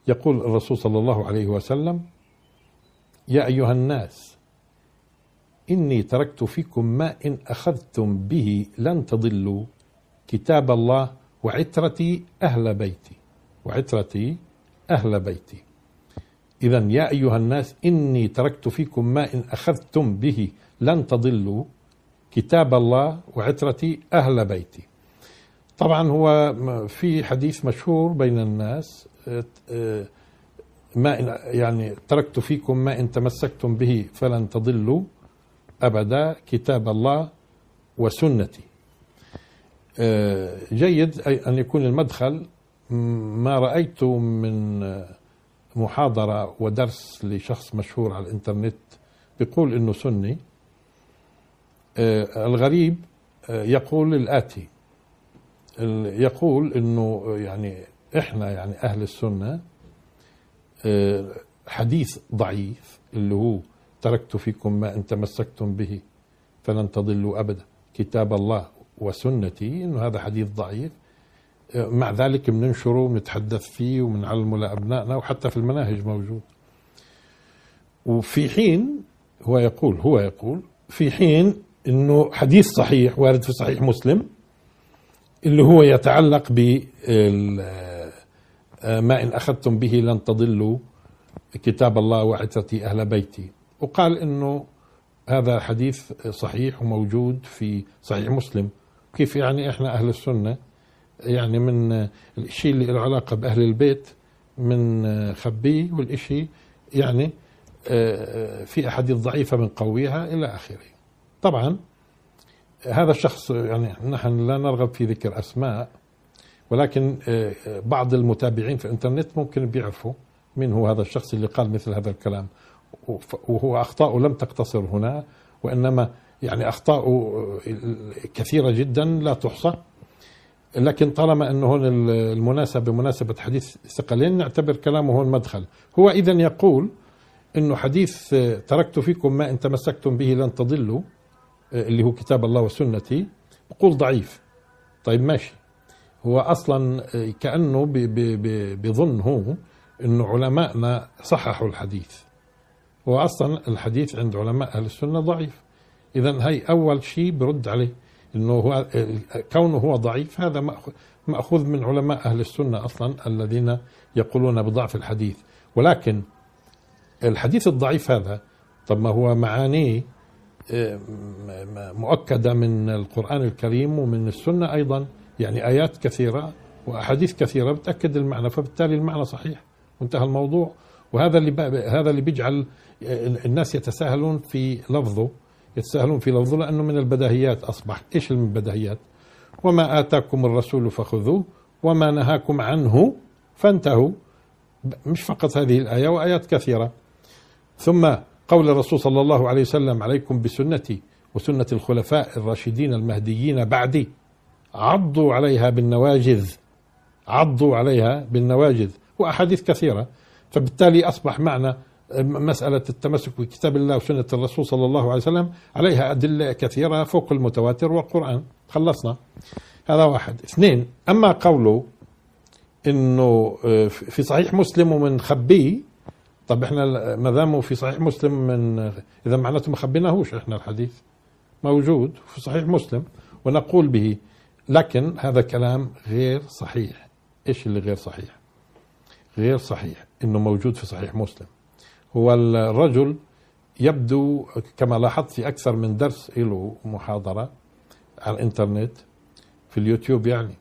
يقول الرسول صلى الله عليه وسلم يا أيها الناس إني تركت فيكم ما إن أخذتم به لن تضلوا. كتاب الله وعترتي أهل بيتي وعترتي أهل بيتي. إذا يا أيها الناس إني تركت فيكم ما إن أخذتم به لن تضلوا. كتاب الله وعترتي أهل بيتي. طبعا هو في حديث مشهور بين الناس ما يعني تركت فيكم ما إن تمسكتم به فلن تضلوا أبدا كتاب الله وسنتي. آه، جيد أن يكون المدخل. ما رأيت من محاضرة ودرس لشخص مشهور على الإنترنت بيقول إنه سني. آه، الغريب آه، يقول الآتي. يقول إنه يعني إحنا يعني أهل السنة حديث ضعيف اللي هو تركت فيكم ما إن تمسكتم به فلن تضلوا أبدا. كتاب الله وسنتي إنه هذا حديث ضعيف. مع ذلك بننشره ونتحدث فيه وبنعلمه لأبنائنا وحتى في المناهج موجود. وفي حين هو يقول هو يقول في حين إنه حديث صحيح وارد في صحيح مسلم اللي هو يتعلق بال ما إن أخذتم به لن تضلوا. كتاب الله وعترتي أهل بيتي. وقال أنه هذا حديث صحيح وموجود في صحيح مسلم. كيف يعني إحنا أهل السنة؟ يعني من الشيء اللي له علاقة بأهل البيت من خبيه والإشي يعني آه، في أحاديث ضعيفة من قويها إلى آخره. طبعا هذا الشخص يعني نحن لا نرغب في ذكر أسماء ولكن آه، آه، بعض المتابعين في الإنترنت ممكن بيعرفوا من هو هذا الشخص اللي قال مثل هذا الكلام. وهو اخطاؤه لم تقتصر هنا وإنما يعني اخطاؤه آه، كثيرة جدا لا تحصى. لكن طالما انه هون المناسبة مناسبه حديث ثقلين نعتبر كلامه هون مدخل. هو اذا يقول إنه حديث تركت فيكم ما إن تمسكتم به لن تضلوا اللي هو كتاب الله وسنتي بقول ضعيف. طيب ماشي. هو أصلا كأنه بظن هو إنه علمائنا صححوا الحديث. هو أصلا الحديث عند علماء أهل السنة ضعيف. اذا هي أول شيء برد عليه إنه هو كونه هو ضعيف هذا مأخوذ من علماء أهل السنة أصلا الذين يقولون بضعف الحديث. ولكن الحديث الضعيف هذا طب ما هو معانيه مؤكدة من القرآن الكريم ومن السنة أيضا. يعني آيات كثيرة وأحاديث كثيرة بتأكد المعنى فبالتالي المعنى صحيح وانتهى الموضوع. وهذا اللي هذا اللي بيجعل الناس يتساهلون في لفظه يتساهلون في لفظه لأنه من البداهيات. أصبح إيش من البداهيات؟ وما آتاكم الرسول فخذوه وما نهاكم عنه فانتهوا. مش فقط هذه الآية وآيات كثيرة. ثم قول الرسول صلى الله عليه وسلم عليكم بسنتي وسنة الخلفاء الراشدين المهديين بعدي. عضوا عليها بالنواجذ. عضوا عليها بالنواجذ. وأحاديث كثيرة. فبالتالي أصبح معنى مسألة التمسك بكتاب الله وسنة الرسول صلى الله عليه وسلم عليها أدلة كثيرة فوق المتواتر والقرآن. خلصنا. هذا واحد اثنين أما قوله إنه آه، في صحيح مسلم ومن خبيه طب إحنا ما دام في صحيح مسلم من إذا معناته ما خبيناهوش إحنا الحديث. موجود في صحيح مسلم ونقول به لكن هذا كلام غير صحيح. إيش اللي غير صحيح؟ غير صحيح إنه موجود في صحيح مسلم. هو الرجل يبدو كما لاحظت في أكثر من درس له محاضرة على الإنترنت في اليوتيوب يعني.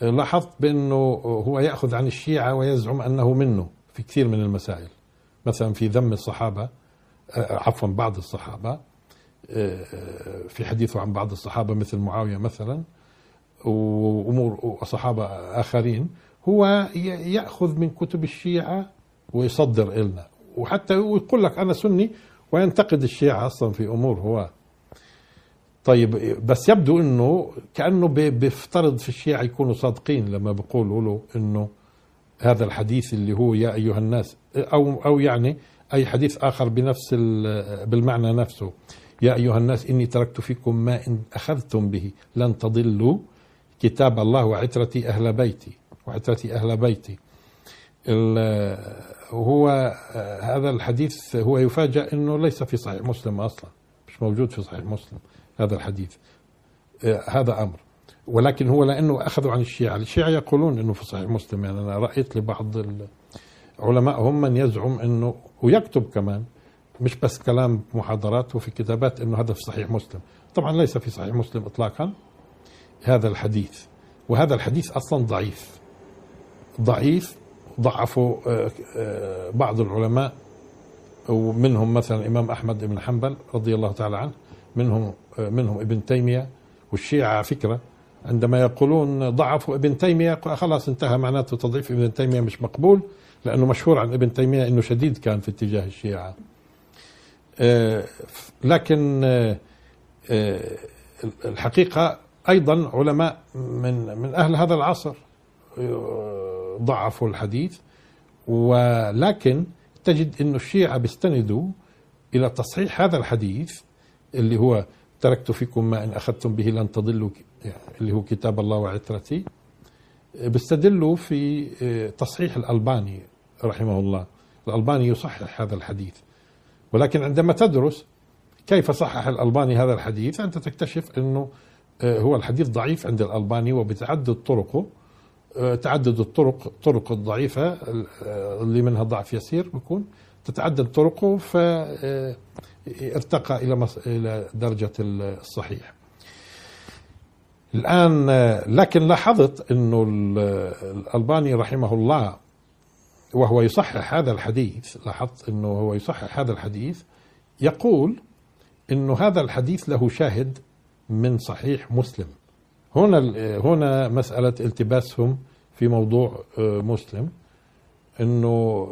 لاحظت بأنه هو يأخذ عن الشيعة ويزعم أنه منه في كثير من المسائل. مثلا في ذم الصحابة عفوا بعض الصحابة في حديثه عن بعض الصحابة مثل معاوية مثلا. وأمور صحابة آخرين هو يأخذ من كتب الشيعة ويصدر لنا وحتى يقول لك أنا سني وينتقد الشيعة أصلا في أمور هو. طيب بس يبدو إنه كأنه بيفترض في الشيعة يكونوا صادقين لما بيقولوا له إنه هذا الحديث اللي هو يا أيها الناس أو أو يعني أي حديث آخر بنفس بالمعنى نفسه. يا أيها الناس إني تركت فيكم ما إن أخذتم به لن تضلوا كتاب الله وعترتي أهل بيتي وعترتي أهل بيتي. هو هذا الحديث هو يفاجأ إنه ليس في صحيح مسلم أصلا مش موجود في صحيح مسلم هذا الحديث. هذا أمر. ولكن هو لأنه أخذوا عن الشيعة الشيعة يقولون أنه في صحيح مسلم. يعني أنا رأيت لبعض العلماء هم من يزعم أنه ويكتب كمان مش بس كلام محاضرات وفي كتابات أنه هذا في صحيح مسلم. طبعا ليس في صحيح مسلم إطلاقا. هذا الحديث. وهذا الحديث أصلا ضعيف. ضعيف ضعفوا آه، آه، بعض العلماء ومنهم مثلا الإمام أحمد بن حنبل رضي الله تعالى عنه منهم منهم ابن تيمية والشيعة فكرة عندما يقولون ضعفوا ابن تيمية خلاص انتهى معناته تضعيف ابن تيمية مش مقبول لأنه مشهور عن ابن تيمية أنه شديد كان في اتجاه الشيعة. آه، لكن آه، آه، الحقيقة أيضا علماء من من أهل هذا العصر ضعفوا الحديث ولكن تجد أن الشيعة بيستندوا إلى تصحيح هذا الحديث اللي هو تركت فيكم ما إن أخذتم به لن تضلوا اللي هو كتاب الله وعترتي بيستدلوا في تصحيح الألباني رحمه الله. الألباني يصحح هذا الحديث. ولكن عندما تدرس كيف صحح الألباني هذا الحديث أنت تكتشف أنه هو الحديث ضعيف عند الألباني وبتعدد طرقه آه، تعدد الطرق طرق الضعيفة اللي منها ضعف يسير بيكون تتعدد طرقه فارتقى إلى إلى درجة الصحيح. الآن لكن لاحظت أنه الألباني رحمه الله وهو يصحح هذا الحديث لاحظت أنه هو يصحح هذا الحديث يقول أنه هذا الحديث له شاهد من صحيح مسلم. هنا هنا مسألة التباسهم في موضوع آه، مسلم. إنه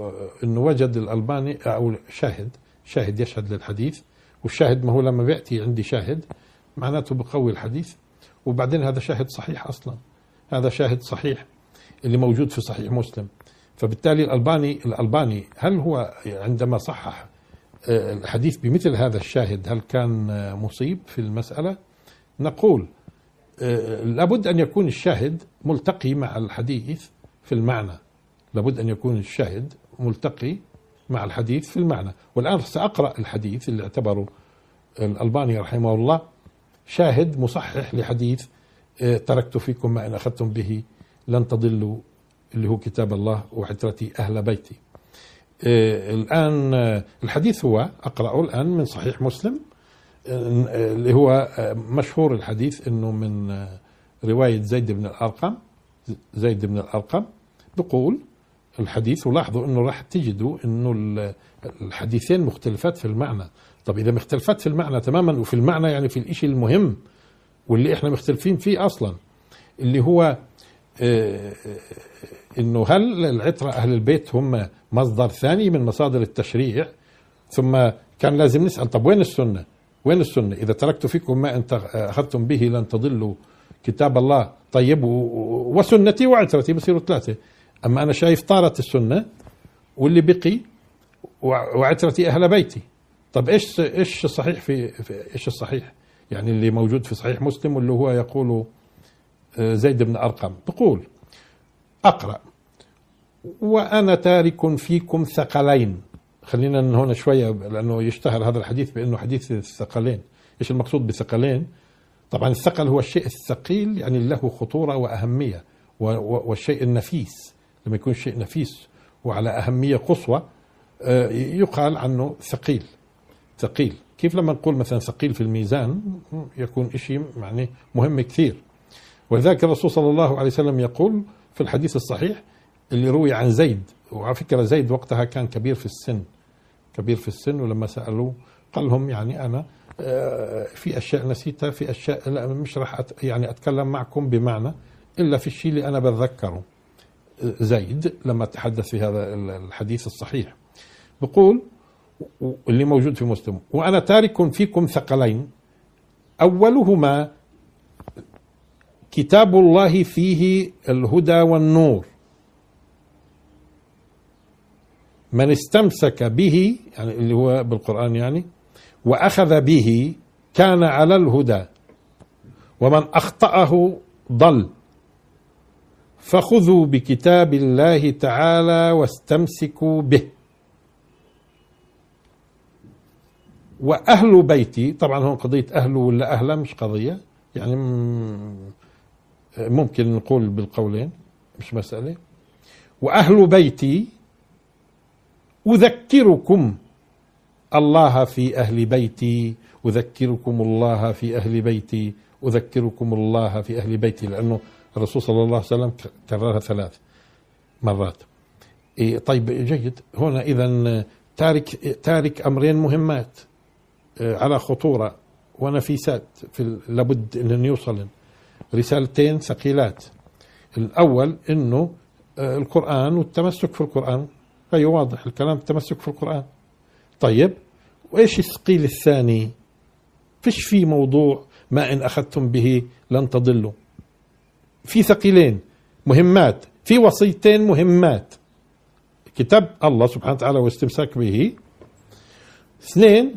إنه وجد الألباني أو شاهد شاهد يشهد للحديث والشاهد ما هو لما بيأتي عندي شاهد معناته بقوي الحديث. وبعدين هذا شاهد صحيح أصلا. هذا شاهد صحيح اللي موجود في صحيح مسلم. فبالتالي الألباني الألباني هل هو عندما صحح آه، الحديث بمثل هذا الشاهد هل كان مصيب في المسألة؟ نقول آه، لابد أن يكون الشاهد ملتقي مع الحديث في المعنى. لابد أن يكون الشاهد ملتقي مع الحديث في المعنى. والآن سأقرأ الحديث اللي اعتبره الألباني رحمه الله. شاهد مصحح لحديث آه، تركت فيكم ما إن أخذتم به لن تضلوا اللي هو كتاب الله وعترتي أهل بيتي. آه، الآن الحديث هو أقرأه الآن من صحيح مسلم. اللي هو مشهور الحديث إنه من رواية زيد بن الأرقم زيد بن الأرقم بقول الحديث ولاحظوا إنه راح تجدوا إنه الحديثين مختلفات في المعنى طب إذا مختلفات في المعنى تماما وفي المعنى يعني في الإشي المهم واللي إحنا مختلفين فيه أصلا اللي هو آه، إنه هل العترة أهل البيت هم مصدر ثاني من مصادر التشريع ثم كان لازم نسأل طب وين السنة؟ وين السنة؟ إذا تركت فيكم ما أنت أخذتم به لن تضلوا. كتاب الله. طيب وسنتي وعترتي بصيروا ثلاثة. أما أنا شايف طارت السنة واللي بقي وعترتي أهل بيتي. طب إيش إيش الصحيح في, في إيش الصحيح؟ يعني اللي موجود في صحيح مسلم واللي هو يقول آه، زيد بن أرقم. بقول أقرأ. وأنا تارك فيكم ثقلين. خلينا هنا شوية لأنه يشتهر هذا الحديث بأنه حديث الثقلين. إيش المقصود بثقلين طبعا الثقل هو الشيء الثقيل يعني له خطورة وأهمية والشيء النفيس. لما يكون شيء نفيس وعلى أهمية قصوى آه، يقال عنه ثقيل. ثقيل. كيف لما نقول مثلا ثقيل في الميزان؟ يكون شيء يعني مهم كثير. ولذلك الرسول صلى الله عليه وسلم يقول في الحديث الصحيح اللي روي عن زيد وعلى فكرة زيد وقتها كان كبير في السن كبير في السن ولما سألوه قال لهم يعني أنا آه، في أشياء نسيتها في أشياء لا مش راح يعني أتكلم معكم بمعنى إلا في الشيء اللي أنا بتذكره. زيد لما تحدث في هذا الحديث الصحيح بقول اللي موجود في مسلم وأنا تارك فيكم ثقلين أولهما كتاب الله فيه الهدى والنور. من استمسك به يعني اللي هو بالقرآن يعني وأخذ به كان على الهدى ومن أخطأه ضل. فخذوا بكتاب الله تعالى واستمسكوا به. وأهل بيتي طبعا هون قضية أهله ولا أهله مش قضية يعني ممكن نقول بالقولين مش مسألة. وأهل بيتي أذكركم الله في أهل بيتي أذكركم الله في أهل بيتي أذكركم الله في أهل بيتي لأنه الرسول صلى الله عليه وسلم كررها ثلاث مرات. إيه طيب جيد. هنا إذا تارك تارك أمرين مهمات إيه على خطورة. ونفيسات في لابد أن يوصلن رسالتين ثقيلات. الأول أنه آه، القرآن والتمسك في القرآن. أي واضح الكلام التمسك في القرآن. طيب وإيش الثقيل الثاني؟ فيش في موضوع ما إن أخذتم به لن تضلوا. في ثقيلين مهمات. في وصيتين مهمات. كتاب الله سبحانه وتعالى واستمساك به. اثنين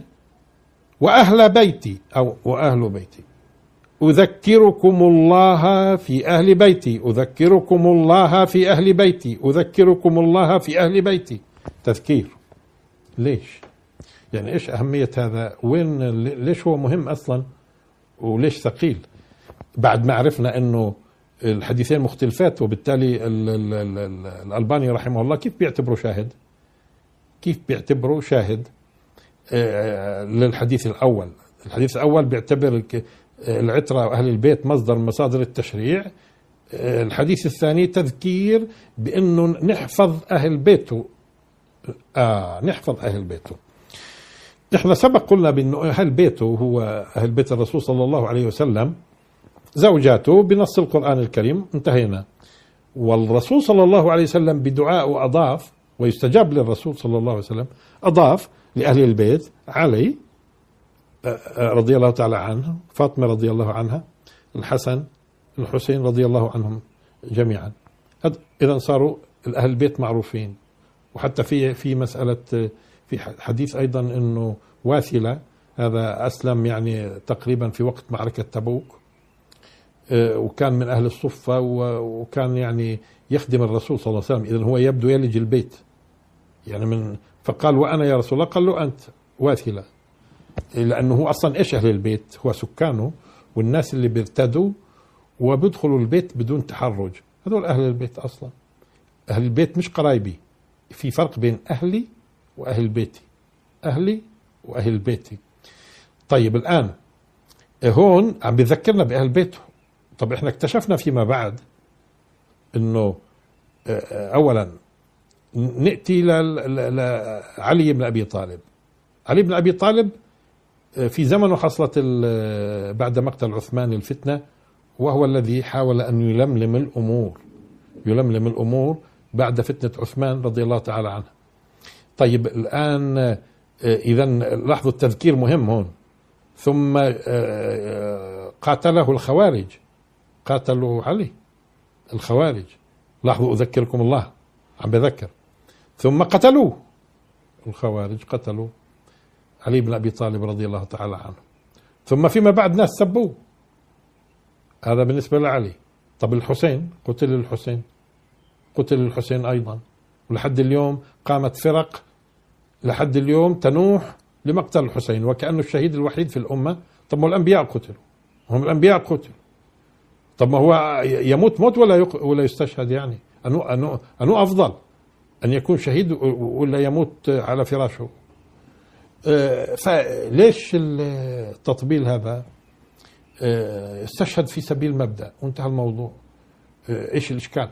وأهل بيتي أو وأهل بيتي. أذكركم الله في أهل بيتي. أذكركم الله في أهل بيتي. أذكركم الله في أهل بيتي. تذكير. ليش؟ يعني إيش أهمية هذا؟ وين ليش هو مهم أصلا؟ وليش ثقيل؟ بعد ما عرفنا أنه الحديثين مختلفات وبالتالي ال ال ال الألباني رحمه الله كيف بيعتبره شاهد؟ كيف بيعتبره شاهد؟ آه، للحديث الأول. الحديث الأول بيعتبر العترة وأهل البيت مصدر من مصادر التشريع. الحديث الثاني تذكير بأنه نحفظ أهل بيته. آه نحفظ أهل بيته. إحنا سبق قلنا بأنه أهل بيته هو أهل بيت الرسول صلى الله عليه وسلم. زوجاته بنص القرآن الكريم. انتهينا. والرسول صلى الله عليه وسلم بدعاء أضاف ويستجاب للرسول صلى الله عليه وسلم أضاف لأهل البيت علي رضي الله تعالى عنه فاطمة رضي الله عنها الحسن الحسين رضي الله عنهم جميعا. إذا صاروا أهل البيت معروفين. وحتى في في مسألة في حديث أيضا أنه واثلة. هذا أسلم يعني تقريبا في وقت معركة تبوك. آه، وكان من أهل الصفة وكان يعني يخدم الرسول صلى الله عليه وسلم. إذا هو يبدو يلج البيت. يعني من فقال وأنا يا رسول الله؟ قال له أنت. واثلة. لأنه هو أصلا إيش أهل البيت؟ هو سكانه والناس اللي بيرتدوا وبيدخلوا البيت بدون تحرج. هذول أهل البيت أصلا. أهل البيت مش قرايبي. في فرق بين أهلي وأهل بيتي. أهلي وأهل بيتي. طيب الآن هون عم بيذكرنا بأهل بيته طب إحنا اكتشفنا فيما بعد إنه اولا نأتي لعلي بن أبي طالب. علي بن أبي طالب في زمنه حصلت بعد مقتل عثمان الفتنة وهو الذي حاول أن يلملم الأمور يلملم الأمور بعد فتنة عثمان رضي الله تعالى عنه. طيب الآن اذا لاحظوا التذكير مهم هون. ثم قاتله الخوارج. قاتلوا علي الخوارج. لاحظوا أذكركم الله عم بذكر. ثم قتلوه. الخوارج قتلوا علي بن أبي طالب رضي الله تعالى عنه. ثم فيما بعد ناس سبوه. هذا بالنسبة لعلي. طب الحسين؟ قتل الحسين. قتل الحسين أيضا. ولحد اليوم قامت فرق. لحد اليوم تنوح لمقتل الحسين وكأنه الشهيد الوحيد في الأمة. طب ما الأنبياء قتلوا. هم الأنبياء قتلوا. طب ما هو يموت موت ولا ولا يستشهد يعني؟ أنو أنو أنو أفضل؟ أن يكون شهيد ولا يموت على فراشه؟ فليش التطبيل هذا؟ آه، استشهد في سبيل المبدأ. وانتهى الموضوع. آه، إيش الإشكال؟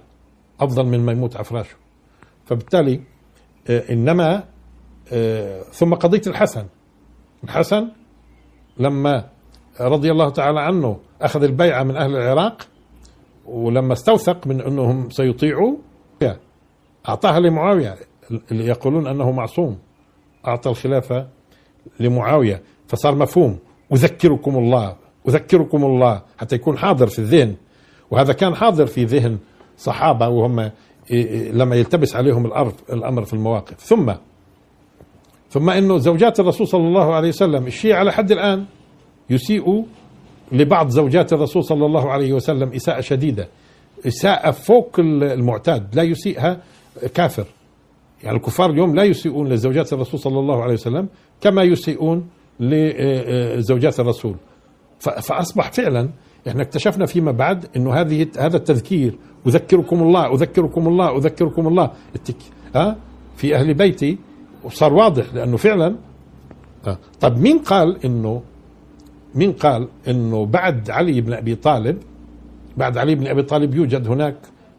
أفضل من ما يموت على فراشه فبالتالي إنما ثم قضية الحسن. الحسن لما رضي الله تعالى عنه أخذ البيعة من أهل العراق ولما استوثق من أنهم سيطيعوا أعطاها لمعاوية اللي يقولون أنه معصوم. أعطى الخلافة لمعاوية فصار مفهوم. أذكركم الله أذكركم الله حتى يكون حاضر في الذهن. وهذا كان حاضر في ذهن صحابة وهم لما يلتبس عليهم الأرض الأمر في المواقف. ثم ثم أنه زوجات الرسول صلى الله عليه وسلم الشيعة لحد الآن يسيء لبعض زوجات الرسول صلى الله عليه وسلم إساءة شديدة. إساءة فوق المعتاد لا يسيئها كافر. يعني الكفار اليوم لا يسيئون لزوجات الرسول صلى الله عليه وسلم كما يسيئون لزوجات الرسول. فأصبح فعلا إحنا اكتشفنا فيما بعد إنه هذه هذا التذكير أذكركم الله أذكركم الله أذكركم الله. ها؟ في أهل بيتي وصار واضح لأنه فعلا طب مين قال انه مين قال إنه بعد علي بن أبي طالب بعد علي بن أبي طالب يوجد هناك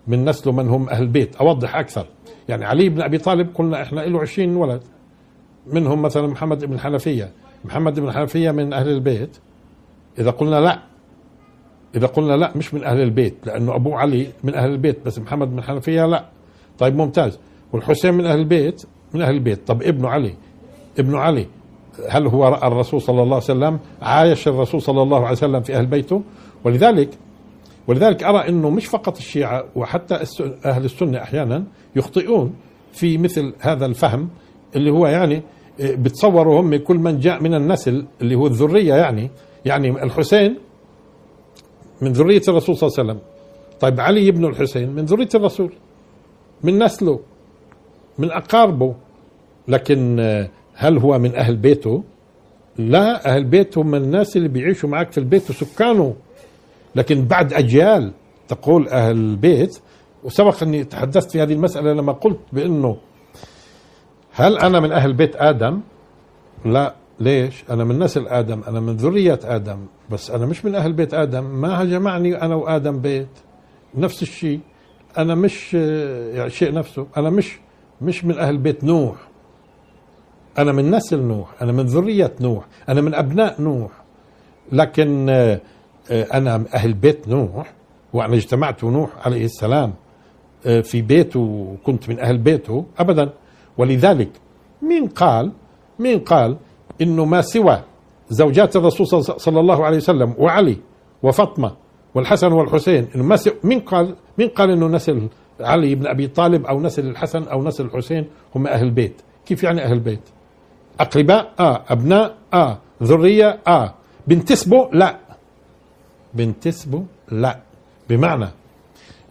من نسله من هم أهل بيت؟ أوضح أكثر. يعني علي بن أبي طالب قلنا إحنا له 20 ولد. منهم مثلا محمد بن حنفية. محمد بن حنفية من أهل البيت. إذا قلنا لا إذا قلنا لا مش من أهل البيت لأنه ابوه علي من أهل البيت بس محمد بن حنفية لا. طيب ممتاز. والحسين من أهل البيت من أهل البيت. طب ابنه علي ابنه علي هل هو رأى الرسول صلى الله عليه وسلم؟ عايش الرسول صلى الله عليه وسلم في أهل بيته؟ ولذلك ولذلك أرى أنه مش فقط الشيعة وحتى أهل السنة أحيانا يخطئون في مثل هذا الفهم اللي هو يعني آه، بتصوروا هم كل من جاء من النسل اللي هو الذرية يعني يعني الحسين من ذرية الرسول صلى الله عليه وسلم. طيب علي بن الحسين من ذرية الرسول من نسله من أقاربه. لكن آه، هل هو من أهل بيته؟ لا أهل بيته هم الناس اللي بيعيشوا معك في البيت وسكانه. لكن بعد أجيال تقول أهل البيت وسبق أني تحدثت في هذه المسألة لما قلت بأنه هل أنا من أهل بيت آدم؟ لا. ليش؟ أنا من نسل آدم أنا من ذرية آدم بس أنا مش من أهل بيت آدم. ما جمعني أنا وآدم بيت. نفس الشيء. أنا مش يعني شيء نفسه. أنا مش مش من أهل بيت نوح. أنا من نسل نوح. أنا من ذرية نوح. أنا من أبناء نوح. لكن آه، آه، أنا أهل بيت نوح وأنا اجتمعت نوح عليه السلام آه، في بيته وكنت من أهل بيته أبدا. ولذلك مين قال مين قال إنه ما سوى زوجات الرسول صلى الله عليه وسلم وعلي وفاطمة والحسن والحسين إنه ما مين قال مين قال إنه نسل علي بن أبي طالب أو نسل الحسن أو نسل الحسين هم أهل بيت. كيف يعني أهل بيت؟ أقرباء؟ آه. أبناء؟ آه. ذرية؟ آه. بنتسبوا لا. بنتسبوا لا. بمعنى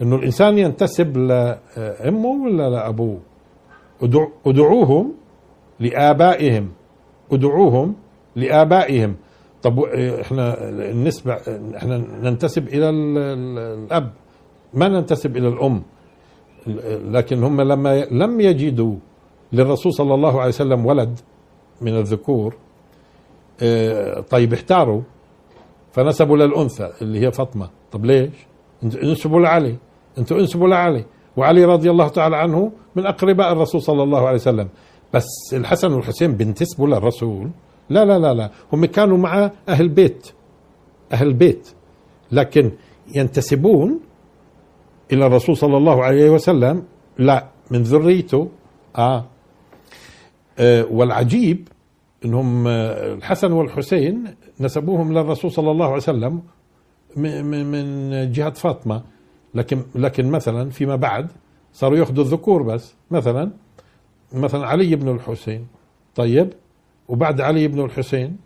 إنه الإنسان ينتسب لأمه ولا لأبوه؟ أدعوهم لآبائهم. أدعوهم لآبائهم. طب إحنا النسبة إحنا ننتسب إلى الأب. ما ننتسب إلى الأم؟ لكن هم لما لم يجدوا للرسول صلى الله عليه وسلم ولد من الذكور آه، طيب احتاروا. فنسبوا للأنثى اللي هي فاطمة. طب ليش؟ انسبوا لعلي. أنتوا انسبوا لعلي. وعلي رضي الله تعالى عنه من أقرباء الرسول صلى الله عليه وسلم. بس الحسن والحسين بنتسبوا للرسول لا لا لا لا هم كانوا مع أهل بيت. أهل بيت. لكن ينتسبون إلى الرسول صلى الله عليه وسلم. لا من ذريته. آه, آه والعجيب إنهم آه، الحسن والحسين نسبوهم للرسول صلى الله عليه وسلم من جهة فاطمة. لكن لكن مثلا فيما بعد صاروا يأخذوا الذكور بس. مثلا مثلا علي بن الحسين. طيب وبعد علي بن الحسين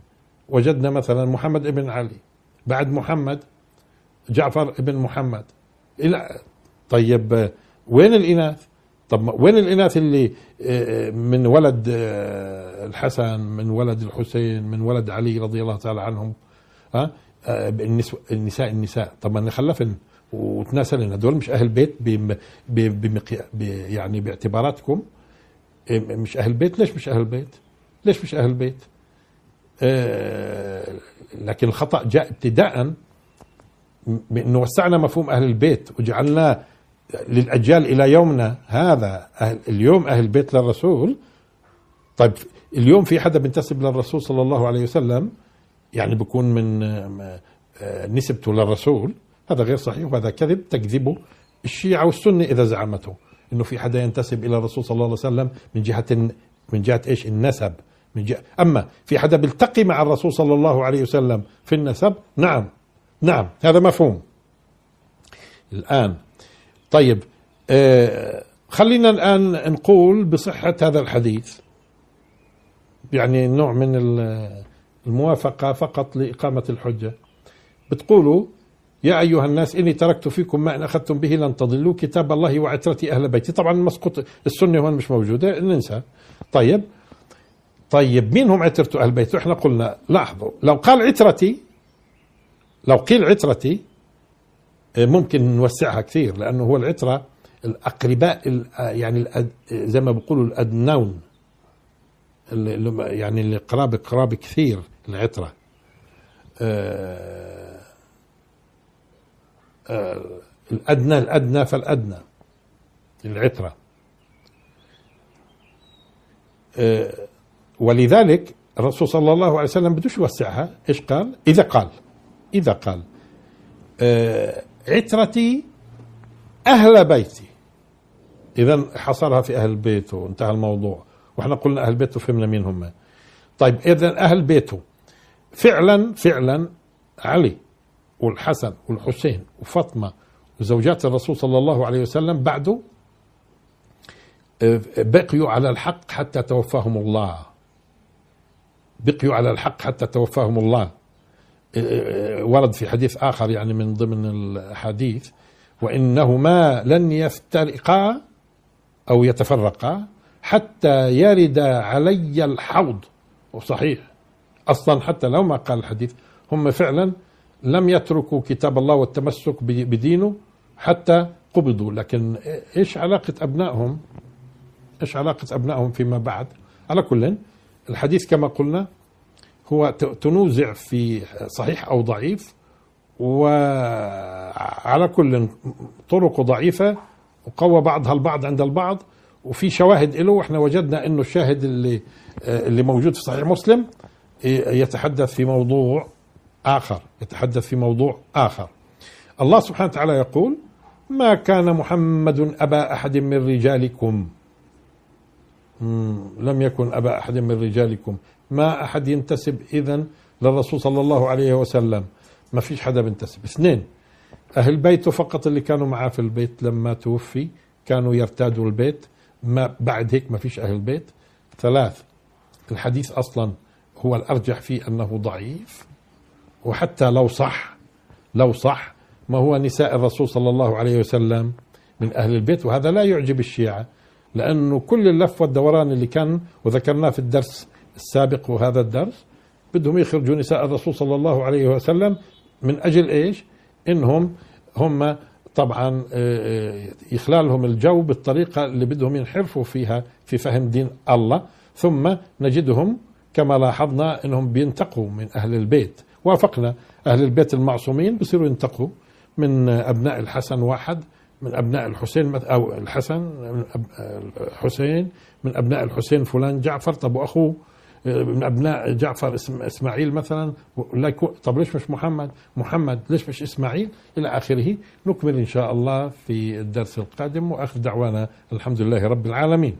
وجدنا مثلا محمد بن علي. بعد محمد جعفر بن محمد. إلى طيب وين الإناث؟ طب وين الإناث اللي آه، من ولد آه، الحسن من ولد الحسين من ولد علي رضي الله تعالى عنهم؟ ها؟ آه، النساء النساء. طب ما خلفن وتناسلن هدول مش أهل بيت بمقيا يعني باعتباراتكم. مش أهل بيت. ليش مش أهل بيت؟ ليش مش أهل بيت؟ لكن الخطأ جاء ابتداء بأنه وسعنا مفهوم أهل البيت وجعلناه للأجيال إلى يومنا هذا أهل اليوم أهل البيت للرسول. طيب اليوم في حدا بينتسب للرسول صلى الله عليه وسلم؟ يعني بكون من آه، نسبته للرسول. هذا غير صحيح وهذا كذب تكذبه الشيعة والسنة إذا زعمته. إنه في حدا ينتسب إلى الرسول صلى الله عليه وسلم من جهة من جهة إيش؟ النسب. من جهة أما في حدا بيلتقي مع الرسول صلى الله عليه وسلم في النسب نعم نعم هذا مفهوم. الآن طيب آه خلينا الآن نقول بصحة هذا الحديث. يعني نوع من الموافقة فقط لإقامة الحجة. بتقولوا يا أيها الناس إني تركت فيكم ما إن أخذتم به لن تضلوا كتاب الله وعترتي أهل بيتي. طبعا مسقط السنة هون مش موجودة ننسى. طيب. طيب مين هم عترة أهل بيتي؟ إحنا قلنا لاحظوا لو قال عترتي لو قيل عترتي آه، ممكن نوسعها كثير لأنه هو العترة الأقرباء يعني زي ما بيقولوا الأدنون يعني اللي قراب قراب كثير العتره آه، آه، الأدنى الأدنى فالأدنى العترة. ولذلك الرسول صلى الله عليه وسلم بدوش يوسعها. إيش قال؟ إذا قال إذا قال عترتي أهل بيتي. إذا حصرها في أهل بيته وانتهى الموضوع. وإحنا قلنا أهل بيته فهمنا مين هم. طيب إذا أهل بيته. فعلا فعلا علي والحسن والحسين وفاطمة وزوجات الرسول صلى الله عليه وسلم بعده بقيوا على الحق حتى توفاهم الله. بقيوا على الحق حتى توفاهم الله. ورد في حديث آخر يعني من ضمن الأحاديث وإنهما لن يفترقا أو يتفرقا حتى يرد علي الحوض. وصحيح. أصلا حتى لو ما قال الحديث هم فعلا لم يتركوا كتاب الله والتمسك بدينه حتى قبضوا. لكن إيش علاقة أبنائهم؟ إيش علاقة أبنائهم فيما بعد؟ على كل الحديث كما قلنا هو تنوزع في صحيح أو ضعيف وعلى كل طرق ضعيفة وقوى بعضها البعض عند البعض. وفي شواهد له وإحنا وجدنا إنه الشاهد اللي اللي موجود في صحيح مسلم يتحدث في موضوع آخر يتحدث في موضوع آخر. الله سبحانه وتعالى يقول ما كان محمد أبا أحد من رجالكم. لم يكن أبا أحد من رجالكم. ما أحد ينتسب إذا للرسول صلى الله عليه وسلم. ما فيش حدا بينتسب. اثنين أهل بيته فقط اللي كانوا معاه في البيت لما توفي كانوا يرتادوا البيت. ما بعد هيك ما فيش أهل بيت. ثلاث الحديث أصلا هو الأرجح فيه أنه ضعيف. وحتى لو صح لو صح ما هو نساء الرسول صلى الله عليه وسلم من أهل البيت وهذا لا يعجب الشيعة لأنه كل اللف والدوران اللي كان وذكرناه في الدرس السابق وهذا الدرس بدهم يخرجوا نساء الرسول صلى الله عليه وسلم من أجل إيش؟ إنهم هم طبعا آه، آه، إخلالهم الجو بالطريقة اللي بدهم ينحرفوا فيها في فهم دين الله ثم نجدهم كما لاحظنا إنهم بينتقوا من أهل البيت. وافقنا أهل البيت المعصومين بصيروا ينتقوا من أبناء الحسن واحد من أبناء الحسين أو الحسن من الحسين من أبناء الحسين فلان جعفر طب وأخوه من أبناء جعفر إسماعيل مثلا لا طب ليش مش محمد؟ محمد ليش مش إسماعيل؟ إلى آخره نكمل إن شاء الله في الدرس القادم وآخر دعوانا الحمد لله رب العالمين.